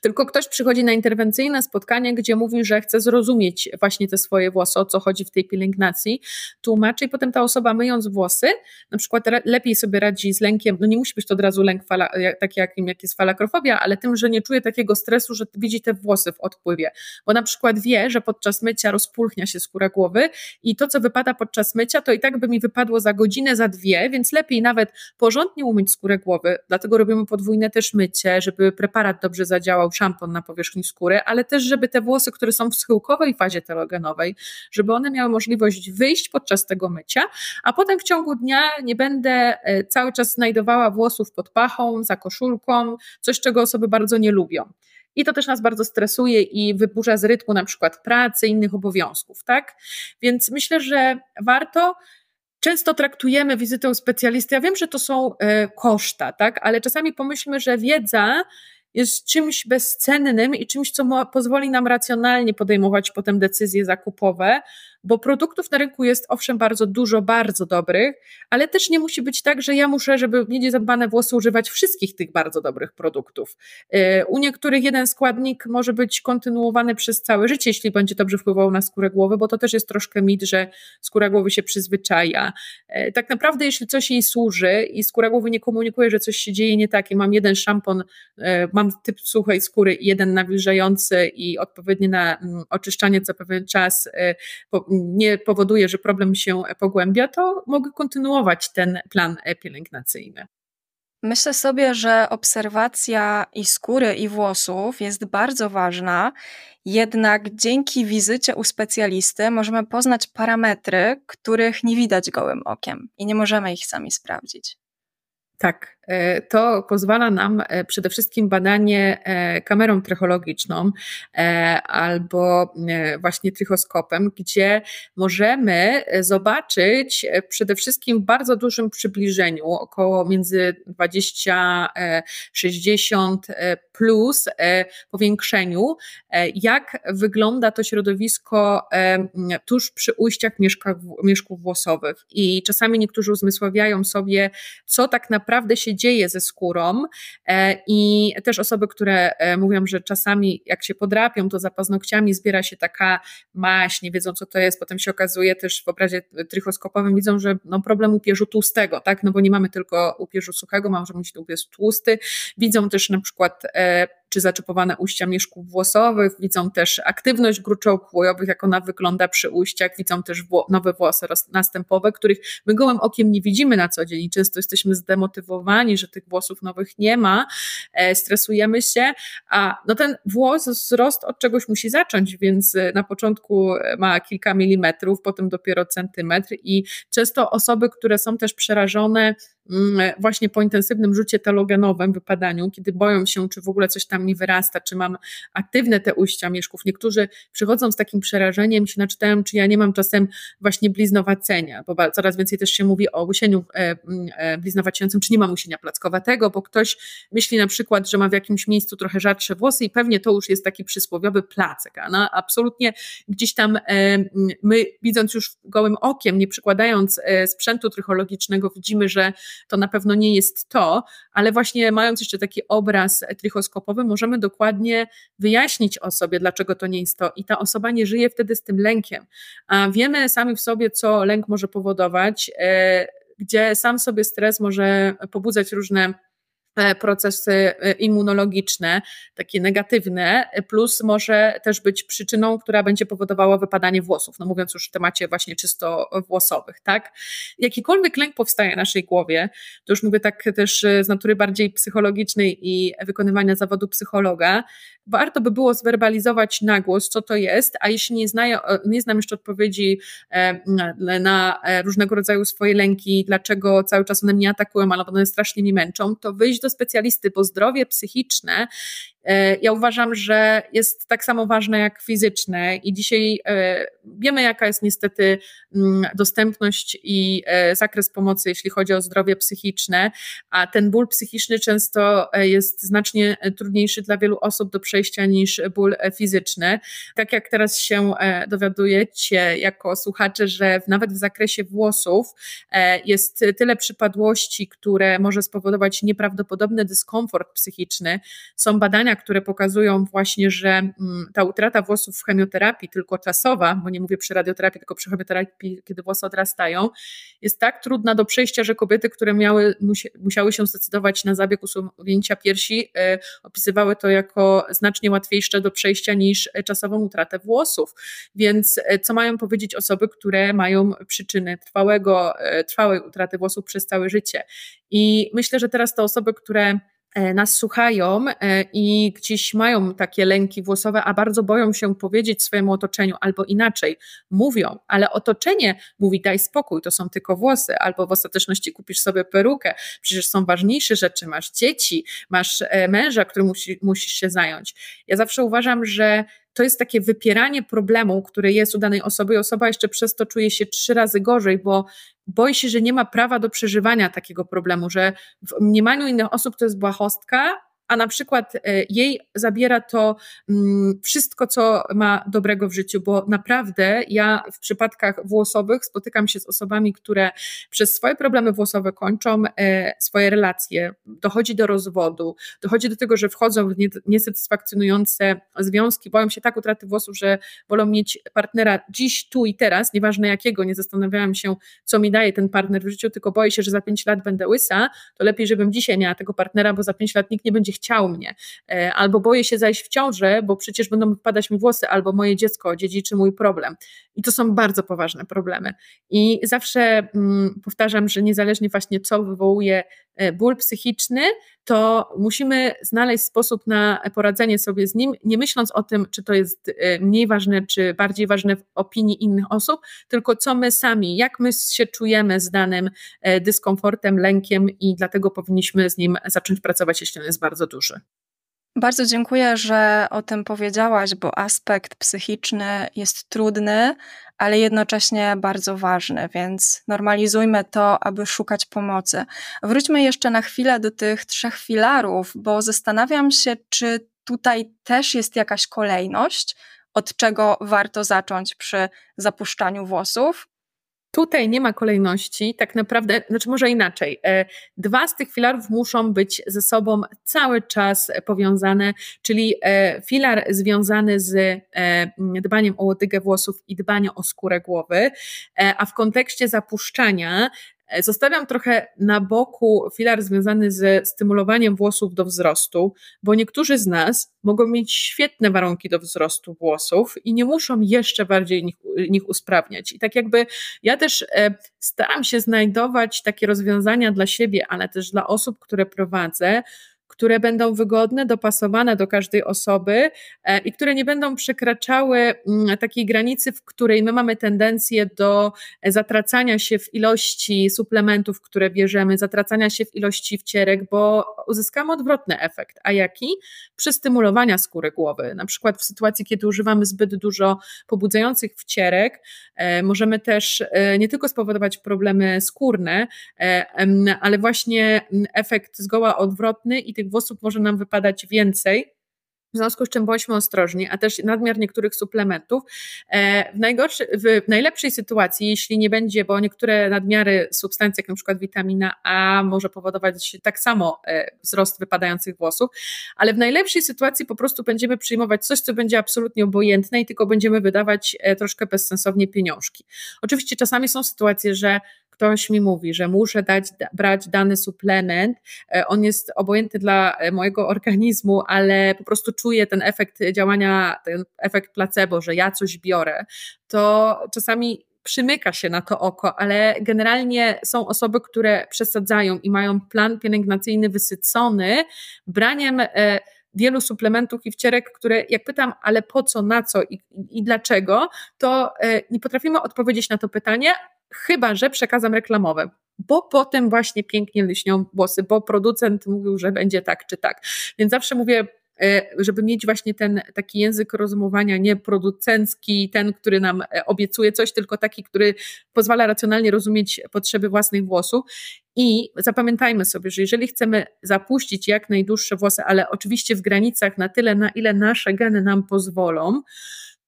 Tylko ktoś przychodzi na interwencyjne spotkanie, gdzie mówi, że chce zrozumieć właśnie te swoje włosy, o co chodzi w tej pielęgnacji, tłumaczy i potem ta osoba myjąc włosy, na przykład lepiej sobie radzi z lękiem, no nie musi być to od razu lęk fala, taki jakim jak jest falakrofobia, ale tym, że nie czuje takiego stresu, że widzi te włosy w odpływie, bo na przykład wie, że podczas mycia rozpulchnia się skóra głowy i to, co wypada podczas mycia, to i tak by mi wypadło za godzinę, za dwie, więc lepiej nawet porządnie umyć skórę głowy, dlatego robimy podwójne też mycie, żeby preparat dobrze zadziałał, zadziałał szampon na powierzchni skóry, ale też, żeby te włosy, które są w schyłkowej fazie telogenowej, żeby one miały możliwość wyjść podczas tego mycia, a potem w ciągu dnia nie będę e, cały czas znajdowała włosów pod pachą, za koszulką, coś, czego osoby bardzo nie lubią. I to też nas bardzo stresuje i wyburza z rytmu na przykład pracy, innych obowiązków, tak? Więc myślę, że warto Często traktujemy wizytę u specjalisty. Ja wiem, że to są e, koszta, tak? Ale czasami pomyślmy, że wiedza jest czymś bezcennym i czymś, co pozwoli nam racjonalnie podejmować potem decyzje zakupowe, bo produktów na rynku jest owszem bardzo dużo, bardzo dobrych, ale też nie musi być tak, że ja muszę, żeby mieć zadbane włosy, używać wszystkich tych bardzo dobrych produktów. Y, u niektórych jeden składnik może być kontynuowany przez całe życie, jeśli będzie dobrze wpływał na skórę głowy, bo to też jest troszkę mit, że skóra głowy się przyzwyczaja. Y, tak naprawdę, jeśli coś jej służy i skóra głowy nie komunikuje, że coś się dzieje nie tak i mam jeden szampon, y, mam typ suchej skóry i jeden nawilżający i odpowiednie na mm, oczyszczanie co pewien czas nie powoduje, że problem się pogłębia, to mogę kontynuować ten plan pielęgnacyjny. Myślę sobie, że obserwacja i skóry, i włosów jest bardzo ważna, jednak dzięki wizycie u specjalisty możemy poznać parametry, których nie widać gołym okiem i nie możemy ich sami sprawdzić. Tak, to pozwala nam e, przede wszystkim badanie e, kamerą trychologiczną albo właśnie trychoskopem, gdzie możemy zobaczyć przede wszystkim w bardzo dużym przybliżeniu, około między 20-60 plus powiększeniu, jak wygląda to środowisko tuż przy ujściach mieszków włosowych. I czasami niektórzy uzmysławiają sobie, co tak naprawdę naprawdę się dzieje ze skórą e, i też osoby, które e, mówią, że czasami jak się podrapią, to za paznokciami zbiera się taka maść, nie wiedzą co to jest, potem się okazuje też w obrazie trychoskopowym widzą, że no problem upierzu tłustego, tak, no bo nie mamy tylko upierzu suchego, możemy mieć upierz tłusty, widzą też na przykład e, czy zaczepowane ujścia mieszków włosowych, widzą też aktywność gruczołów łojowych, jak ona wygląda przy ujściach, widzą też nowe włosy następowe, których my gołym okiem nie widzimy na co dzień i często jesteśmy zdemotywowani, że tych włosów nowych nie ma, e, stresujemy się, a no ten włos, wzrost od czegoś musi zacząć, więc e, na początku ma kilka milimetrów, potem dopiero centymetr i często osoby, które są też przerażone właśnie po intensywnym rzucie telogenowym, wypadaniu, kiedy boją się, czy w ogóle coś tam mi wyrasta, czy mam aktywne te ujścia mieszków. Niektórzy przychodzą z takim przerażeniem, się naczytają, czy ja nie mam czasem właśnie bliznowacenia, bo coraz więcej też się mówi o łysieniu e, e, bliznowaciejącym, czy nie mam usienia plackowatego, bo ktoś myśli na przykład, że ma w jakimś miejscu trochę rzadsze włosy i pewnie to już jest taki przysłowiowy placek, a no, absolutnie gdzieś tam e, my widząc już gołym okiem, nie przykładając sprzętu trychologicznego, widzimy, że to na pewno nie jest to, ale właśnie mając jeszcze taki obraz trichoskopowy, możemy dokładnie wyjaśnić osobie, dlaczego to nie jest to i ta osoba nie żyje wtedy z tym lękiem. A wiemy sami w sobie, co lęk może powodować, gdzie sam sobie stres może pobudzać różne E, procesy e, immunologiczne, takie negatywne, plus może też być przyczyną, która będzie powodowała wypadanie włosów, no mówiąc już w temacie właśnie czysto włosowych, tak? Jakikolwiek lęk powstaje w naszej głowie, to już mówię tak też z natury bardziej psychologicznej i wykonywania zawodu psychologa, warto by było zwerbalizować na głos, co to jest, a jeśli nie, znaję, nie znam jeszcze odpowiedzi e, na różnego rodzaju swoje lęki, dlaczego cały czas one mnie atakują, albo one strasznie mi męczą, to wyjść do specjalisty, bo zdrowie psychiczne ja uważam, że jest tak samo ważne jak fizyczne i dzisiaj e, wiemy, jaka jest niestety mm, dostępność i e, zakres pomocy, jeśli chodzi o zdrowie psychiczne, a ten ból psychiczny często jest znacznie trudniejszy dla wielu osób do przejścia niż ból fizyczny. Tak jak teraz się dowiadujecie jako słuchacze, że nawet w zakresie włosów jest tyle przypadłości, które może spowodować nieprawdopodobny dyskomfort psychiczny. Są badania, badania, które pokazują właśnie, że mm, ta utrata włosów w chemioterapii, tylko czasowa, bo nie mówię przy radioterapii, tylko przy chemioterapii, kiedy włosy odrastają, jest tak trudna do przejścia, że kobiety, które miały, musiały się zdecydować na zabieg usunięcia piersi, e, opisywały to jako znacznie łatwiejsze do przejścia niż czasową utratę włosów. Więc e, co mają powiedzieć osoby, które mają przyczyny trwałego, e, trwałej utraty włosów przez całe życie? I myślę, że teraz te osoby, które E, nas słuchają e, i gdzieś mają takie lęki włosowe, a bardzo boją się powiedzieć swojemu otoczeniu, albo inaczej mówią, ale otoczenie mówi: daj spokój, to są tylko włosy, albo w ostateczności kupisz sobie perukę, przecież są ważniejsze rzeczy, masz dzieci, masz e, męża, który musi, musisz się zająć. Ja zawsze uważam, że to jest takie wypieranie problemu, który jest u danej osoby i osoba jeszcze przez to czuje się trzy razy gorzej, bo boi się, że nie ma prawa do przeżywania takiego problemu, że w mniemaniu innych osób to jest błahostka, a na przykład e, jej zabiera to mm, wszystko, co ma dobrego w życiu, bo naprawdę ja w przypadkach włosowych spotykam się z osobami, które przez swoje problemy włosowe kończą e, swoje relacje, dochodzi do rozwodu, dochodzi do tego, że wchodzą w niesatysfakcjonujące związki, boją się tak utraty włosów, że wolą mieć partnera dziś, tu i teraz, nieważne jakiego, nie zastanawiałam się, co mi daje ten partner w życiu, tylko boję się, że za pięć lat będę łysa, to lepiej, żebym dzisiaj miała tego partnera, bo za pięć lat nikt nie będzie chciał mnie, e, albo boję się zajść w ciążę, bo przecież będą wypadać mi włosy, albo moje dziecko dziedziczy mój problem. I to są bardzo poważne problemy. I zawsze mm, powtarzam, że niezależnie właśnie co wywołuje e, ból psychiczny, to musimy znaleźć sposób na poradzenie sobie z nim, nie myśląc o tym, czy to jest e, mniej ważne, czy bardziej ważne w opinii innych osób, tylko co my sami, jak my się czujemy z danym dyskomfortem, lękiem i dlatego powinniśmy z nim zacząć pracować, jeśli on jest bardzo duży. Bardzo dziękuję, że o tym powiedziałaś, bo aspekt psychiczny jest trudny, ale jednocześnie bardzo ważny, więc normalizujmy to, aby szukać pomocy. Wróćmy jeszcze na chwilę do tych trzech filarów, bo zastanawiam się, czy tutaj też jest jakaś kolejność, od czego warto zacząć przy zapuszczaniu włosów. Tutaj nie ma kolejności, tak naprawdę, znaczy może inaczej. E, dwa z tych filarów muszą być ze sobą cały czas powiązane, czyli e, filar związany z e, dbaniem o łodygę włosów i dbaniem o skórę głowy, a w kontekście zapuszczania zostawiam trochę na boku filar związany ze stymulowaniem włosów do wzrostu, bo niektórzy z nas mogą mieć świetne warunki do wzrostu włosów i nie muszą jeszcze bardziej nich, nich usprawniać. I tak jakby ja też e, staram się znajdować takie rozwiązania dla siebie, ale też dla osób, które prowadzę, które będą wygodne, dopasowane do każdej osoby e, i które nie będą przekraczały mm, takiej granicy, w której my mamy tendencję do zatracania się w ilości suplementów, które bierzemy, zatracania się w ilości wcierek, bo uzyskamy odwrotny efekt. A jaki? Przystymulowania skóry głowy. Na przykład w sytuacji, kiedy używamy zbyt dużo pobudzających wcierek, e, możemy też e, nie tylko spowodować problemy skórne, ale właśnie efekt zgoła odwrotny i tych włosów może nam wypadać więcej. W związku z czym bądźmy ostrożni, a też nadmiar niektórych suplementów. E, w, najgorszy, w najlepszej sytuacji, jeśli nie będzie, bo niektóre nadmiary substancji, jak na przykład witamina A, może powodować tak samo e, wzrost wypadających włosów, ale w najlepszej sytuacji po prostu będziemy przyjmować coś, co będzie absolutnie obojętne i tylko będziemy wydawać e, troszkę bezsensownie pieniążki. Oczywiście czasami są sytuacje, że ktoś mi mówi, że muszę dać, brać dany suplement, e, on jest obojętny dla e, mojego organizmu, ale po prostu czuję ten efekt działania, ten efekt placebo, że ja coś biorę, to czasami przymyka się na to oko, ale generalnie są osoby, które przesadzają i mają plan pielęgnacyjny wysycony braniem e, wielu suplementów i wcierek, które jak pytam, ale po co, na co i, i dlaczego, to nie potrafimy odpowiedzieć na to pytanie, chyba że przekazem reklamowym bo potem właśnie pięknie lśnią włosy, bo producent mówił, że będzie tak czy tak. Więc zawsze mówię, e, żeby mieć właśnie ten taki język rozumowania nie producencki, ten, który nam e, obiecuje coś, tylko taki, który pozwala racjonalnie rozumieć potrzeby własnych włosów. I zapamiętajmy sobie, że jeżeli chcemy zapuścić jak najdłuższe włosy, ale oczywiście w granicach na tyle, na ile nasze geny nam pozwolą,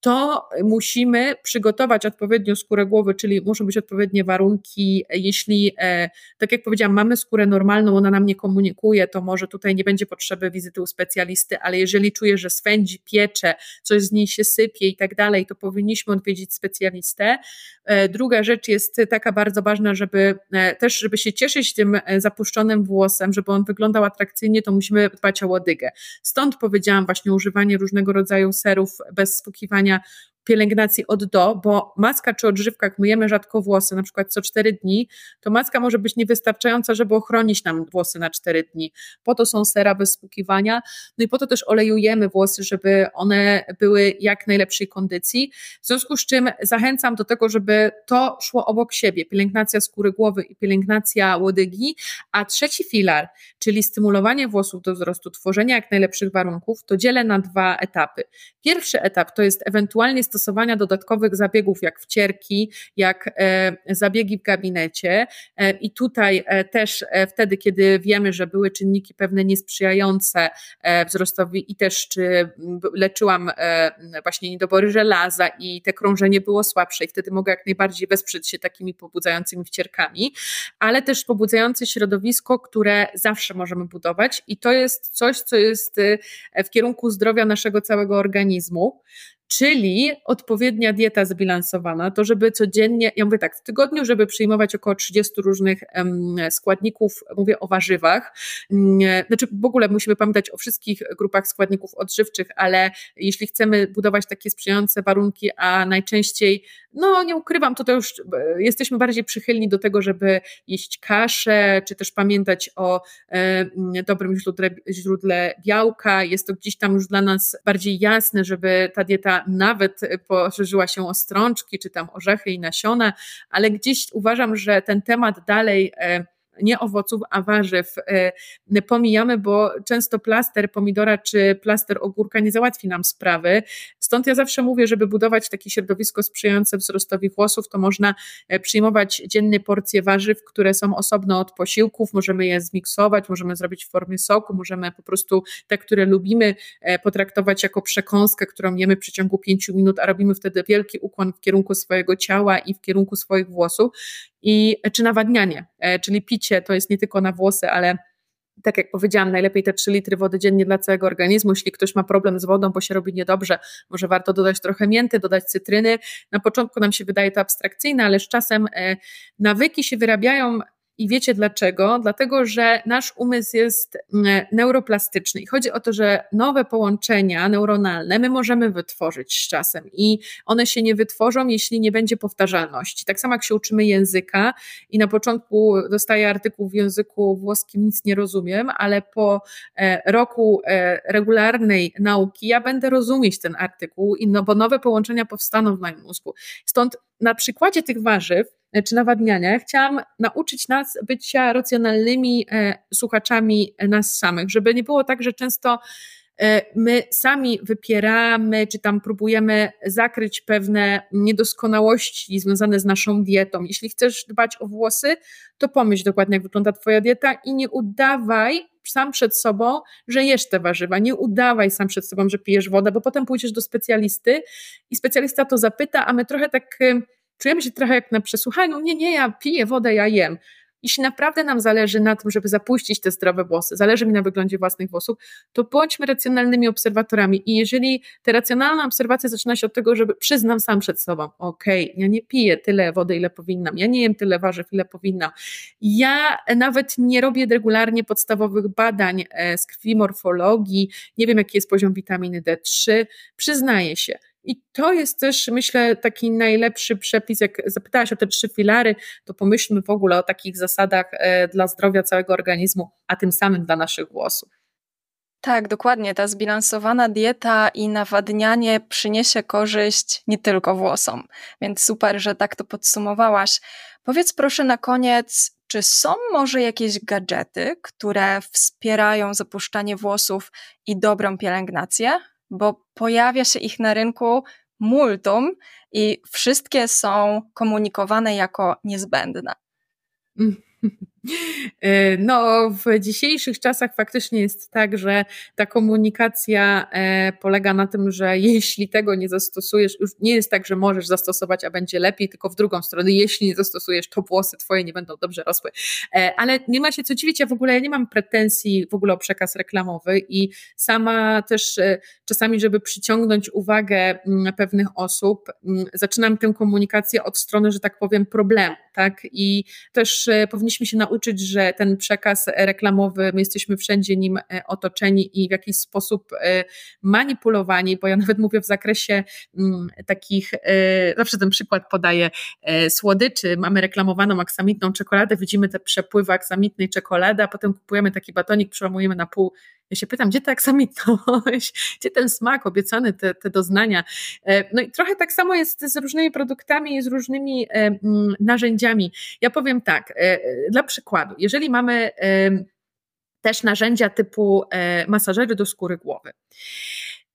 to musimy przygotować odpowiednio skórę głowy, czyli muszą być odpowiednie warunki. Jeśli, e, tak jak powiedziałam, mamy skórę normalną, ona nam nie komunikuje, to może tutaj nie będzie potrzeby wizyty u specjalisty, ale jeżeli czuję, że swędzi, piecze, coś z niej się sypie i tak dalej, to powinniśmy odwiedzić specjalistę. E, druga rzecz jest taka bardzo ważna, żeby e, też, żeby się cieszyć tym zapuszczonym włosem, żeby on wyglądał atrakcyjnie, to musimy dbać o łodygę. Stąd powiedziałam właśnie używanie różnego rodzaju serów bez spłukiwania pielęgnacji od do, bo maska czy odżywka, jak myjemy rzadko włosy, na przykład co 4 dni, to maska może być niewystarczająca, żeby ochronić nam włosy na 4 dni. Po to są sera bez no i po to też olejujemy włosy, żeby one były jak najlepszej kondycji. W związku z czym zachęcam do tego, żeby to szło obok siebie, pielęgnacja skóry głowy i pielęgnacja łodygi, a trzeci filar, czyli stymulowanie włosów do wzrostu, tworzenia jak najlepszych warunków, to dzielę na dwa etapy. Pierwszy etap to jest ewentualnie stosowania dodatkowych zabiegów, jak wcierki, jak e, zabiegi w gabinecie. E, I tutaj e, też wtedy, kiedy wiemy, że były czynniki pewne niesprzyjające wzrostowi i też czy leczyłam właśnie niedobory żelaza i te krążenie było słabsze i wtedy mogę jak najbardziej wesprzeć się takimi pobudzającymi wcierkami, ale też pobudzające środowisko, które zawsze możemy budować i to jest coś, co jest w kierunku zdrowia naszego całego organizmu czyli odpowiednia dieta zbilansowana, to żeby codziennie, ja mówię tak, w tygodniu, żeby przyjmować około 30 różnych składników, mówię o warzywach, mm, znaczy w ogóle musimy pamiętać o wszystkich grupach składników odżywczych, ale jeśli chcemy budować takie sprzyjające warunki, a najczęściej, no nie ukrywam, to to już e, jesteśmy bardziej przychylni do tego, żeby jeść kaszę, czy też pamiętać o e, dobrym źródle, źródle białka, jest to gdzieś tam już dla nas bardziej jasne, żeby ta dieta nawet poszerzyła się o strączki, czy tam orzechy i nasiona, ale gdzieś uważam, że ten temat dalej e, nie owoców, a warzyw e, pomijamy, bo często plaster pomidora czy plaster ogórka nie załatwi nam sprawy. Stąd ja zawsze mówię, żeby budować takie środowisko sprzyjające wzrostowi włosów, to można e, przyjmować dziennie porcje warzyw, które są osobno od posiłków, możemy je zmiksować, możemy zrobić w formie soku, możemy po prostu te, które lubimy, e, potraktować jako przekąskę, którą jemy w przeciągu pięciu minut, a robimy wtedy wielki ukłon w kierunku swojego ciała i w kierunku swoich włosów i czy nawadnianie, e, czyli picie to jest nie tylko na włosy, ale tak jak powiedziałam, najlepiej te 3 litry wody dziennie dla całego organizmu. Jeśli ktoś ma problem z wodą, bo się robi niedobrze, może warto dodać trochę mięty, dodać cytryny. Na początku nam się wydaje to abstrakcyjne, ale z czasem e, nawyki się wyrabiają I wiecie dlaczego? Dlatego, że nasz umysł jest mm, neuroplastyczny i chodzi o to, że nowe połączenia neuronalne my możemy wytworzyć z czasem i one się nie wytworzą, jeśli nie będzie powtarzalności. Tak samo jak się uczymy języka i na początku dostaję artykuł w języku włoskim, nic nie rozumiem, ale po e, roku e, regularnej nauki ja będę rozumieć ten artykuł, no, bo nowe połączenia powstaną w moim mózgu. Stąd na przykładzie tych warzyw e, czy nawadniania chciałam nauczyć nas bycia racjonalnymi e, słuchaczami nas samych, żeby nie było tak, że często e, my sami wypieramy, czy tam próbujemy zakryć pewne niedoskonałości związane z naszą dietą. Jeśli chcesz dbać o włosy, to pomyśl dokładnie, jak wygląda Twoja dieta i nie udawaj sam przed sobą, że jesz te warzywa. Nie udawaj sam przed sobą, że pijesz wodę, bo potem pójdziesz do specjalisty i specjalista to zapyta, a my trochę tak czujemy się trochę jak na przesłuchaniu. Nie, nie, ja piję wodę, ja jem. Jeśli naprawdę nam zależy na tym, żeby zapuścić te zdrowe włosy, zależy mi na wyglądzie własnych włosów, to bądźmy racjonalnymi obserwatorami. I jeżeli ta racjonalna obserwacja zaczyna się od tego, żeby przyznam sam przed sobą, okej, okay, ja nie piję tyle wody, ile powinnam, ja nie jem tyle warzyw, ile powinnam. Ja nawet nie robię regularnie podstawowych badań e, z krwi morfologii, nie wiem, jaki jest poziom witaminy D3, przyznaję się i to jest też, myślę, taki najlepszy przepis. Jak zapytałaś o te trzy filary, to pomyślmy w ogóle o takich zasadach e, dla zdrowia całego organizmu, a tym samym dla naszych włosów. Tak, dokładnie. Ta zbilansowana dieta i nawadnianie przyniesie korzyść nie tylko włosom. Więc super, że tak to podsumowałaś. Powiedz proszę na koniec, czy są może jakieś gadżety, które wspierają zapuszczanie włosów i dobrą pielęgnację? Bo pojawia się ich na rynku multum i wszystkie są komunikowane jako niezbędne. [LAUGHS] E, [LAUGHS] no, w dzisiejszych czasach faktycznie jest tak, że ta komunikacja e, polega na tym, że jeśli tego nie zastosujesz, już nie jest tak, że możesz zastosować, a będzie lepiej, tylko w drugą stronę, jeśli nie zastosujesz, to włosy twoje nie będą dobrze rosły. E, ale nie ma się co dziwić, ja w ogóle ja nie mam pretensji w ogóle o przekaz reklamowy i sama też czasami, żeby przyciągnąć uwagę mm, pewnych osób, mm, zaczynam tę komunikację od strony, że tak powiem, problemu, tak? I też powinniśmy się nauczyć nauczyć, że ten przekaz reklamowy, my jesteśmy wszędzie nim e, otoczeni i w jakiś sposób e, manipulowani, bo ja [LAUGHS] nawet mówię w zakresie mm, takich, e, zawsze ten przykład podaję, słodyczy, mamy reklamowaną aksamitną czekoladę, widzimy te przepływy aksamitnej czekolady, a potem kupujemy taki batonik, przełamujemy na pół ja się pytam, gdzie ta aksamitność, [LAUGHS] gdzie ten smak obiecany, te, te doznania. No i trochę tak samo jest z różnymi produktami, z różnymi mm, narzędziami. Ja powiem tak, dla przykładu, jeżeli mamy też narzędzia typu e, masażery do skóry głowy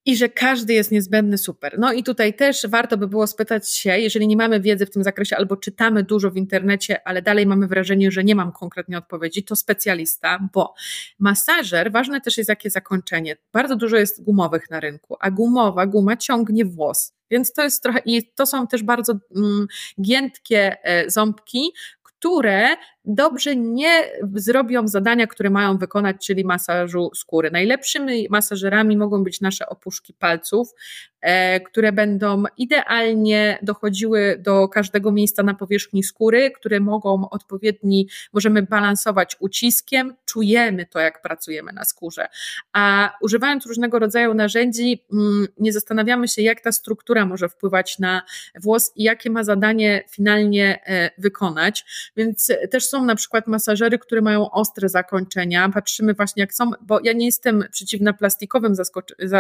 i że każdy jest niezbędny, super. No i tutaj też warto by było spytać się, jeżeli nie mamy wiedzy w tym zakresie albo czytamy dużo w internecie, ale dalej mamy wrażenie, że nie mam konkretnie odpowiedzi, to specjalista, bo masażer, ważne też jest jakie zakończenie. Bardzo dużo jest gumowych na rynku, a gumowa guma ciągnie włos. Więc to jest trochę, i to są też bardzo mm, giętkie e, ząbki, które dobrze nie zrobią zadania, które mają wykonać, czyli masażu skóry. Najlepszymi masażerami mogą być nasze opuszki palców, e, które będą idealnie dochodziły do każdego miejsca na powierzchni skóry, które mogą odpowiedni, możemy balansować uciskiem, czujemy to, jak pracujemy na skórze. A używając różnego rodzaju narzędzi, mm, nie zastanawiamy się, jak ta struktura może wpływać na włos i jakie ma zadanie finalnie e, wykonać. Więc też są na przykład masażery, które mają ostre zakończenia. Patrzymy właśnie jak są, bo ja nie jestem przeciwna plastikowym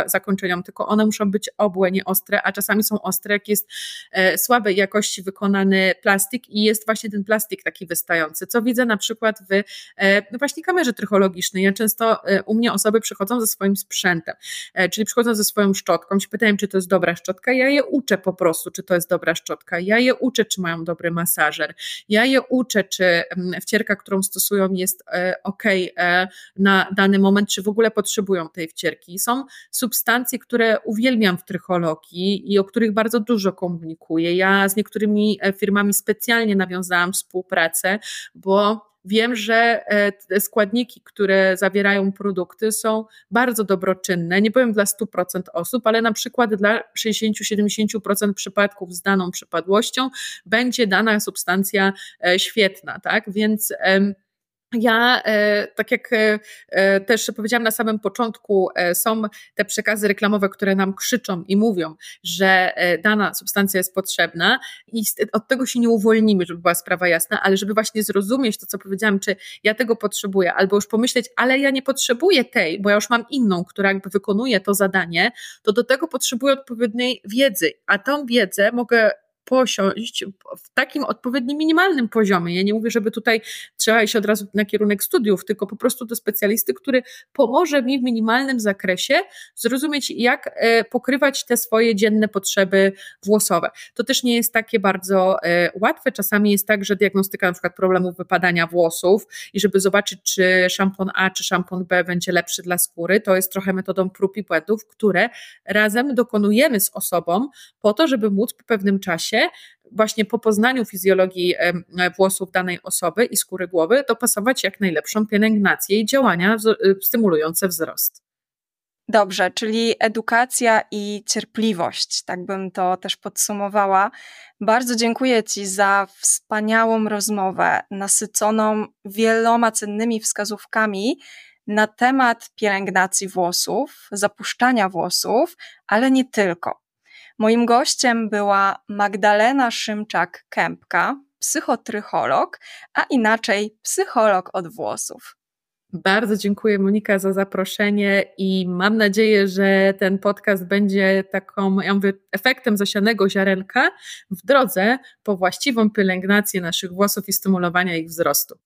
zakończeniom, tylko one muszą być obłe, nie ostre, a czasami są ostre, jak jest e, słabej jakości wykonany plastik i jest właśnie ten plastik taki wystający, co widzę na przykład w e, no właśnie kamerze trychologicznej. Ja często e, u mnie osoby przychodzą ze swoim sprzętem, e, czyli przychodzą ze swoją szczotką, się pytają, czy to jest dobra szczotka, ja je uczę po prostu, czy to jest dobra szczotka, ja je uczę, czy mają dobry masażer, ja je uczę, czy wcierka, którą stosują jest e, ok e, na dany moment, czy w ogóle potrzebują tej wcierki. Są substancje, które uwielbiam w trychologii i o których bardzo dużo komunikuję. Ja z niektórymi e, firmami specjalnie nawiązałam współpracę, bo wiem, że te składniki, które zawierają produkty są bardzo dobroczynne, nie powiem dla 100% osób, ale na przykład dla 60-70% przypadków z daną przypadłością będzie dana substancja świetna, tak? Więc ja, e, tak jak e, e, też powiedziałam na samym początku, są te przekazy reklamowe, które nam krzyczą i mówią, że dana substancja jest potrzebna i od tego się nie uwolnimy, żeby była sprawa jasna, ale żeby właśnie zrozumieć to, co powiedziałam, czy ja tego potrzebuję, albo już pomyśleć, ale ja nie potrzebuję tej, bo ja już mam inną, która jakby wykonuje to zadanie, to do tego potrzebuję odpowiedniej wiedzy, a tą wiedzę mogę posiąść w takim odpowiednim minimalnym poziomie. Ja nie mówię, żeby tutaj trzeba iść od razu na kierunek studiów, tylko po prostu do specjalisty, który pomoże mi w minimalnym zakresie zrozumieć, jak e, pokrywać te swoje dzienne potrzeby włosowe. To też nie jest takie bardzo e, łatwe. Czasami jest tak, że diagnostyka na przykład problemów wypadania włosów i żeby zobaczyć, czy szampon A, czy szampon B będzie lepszy dla skóry, to jest trochę metodą prób i błędów, które razem dokonujemy z osobą po to, żeby móc po pewnym czasie właśnie po poznaniu fizjologii włosów danej osoby i skóry głowy dopasować jak najlepszą pielęgnację i działania y, stymulujące wzrost. Dobrze, czyli edukacja i cierpliwość, tak bym to też podsumowała. Bardzo dziękuję Ci za wspaniałą rozmowę, nasyconą wieloma cennymi wskazówkami na temat pielęgnacji włosów, zapuszczania włosów, ale nie tylko. Moim gościem była Magdalena Szymczak-Kępka, psychotrycholog, a inaczej psycholog od włosów. Bardzo dziękuję Monika za zaproszenie i mam nadzieję, że ten podcast będzie taką, ja mówię, efektem zasianego ziarenka w drodze po właściwą pielęgnację naszych włosów i stymulowania ich wzrostu.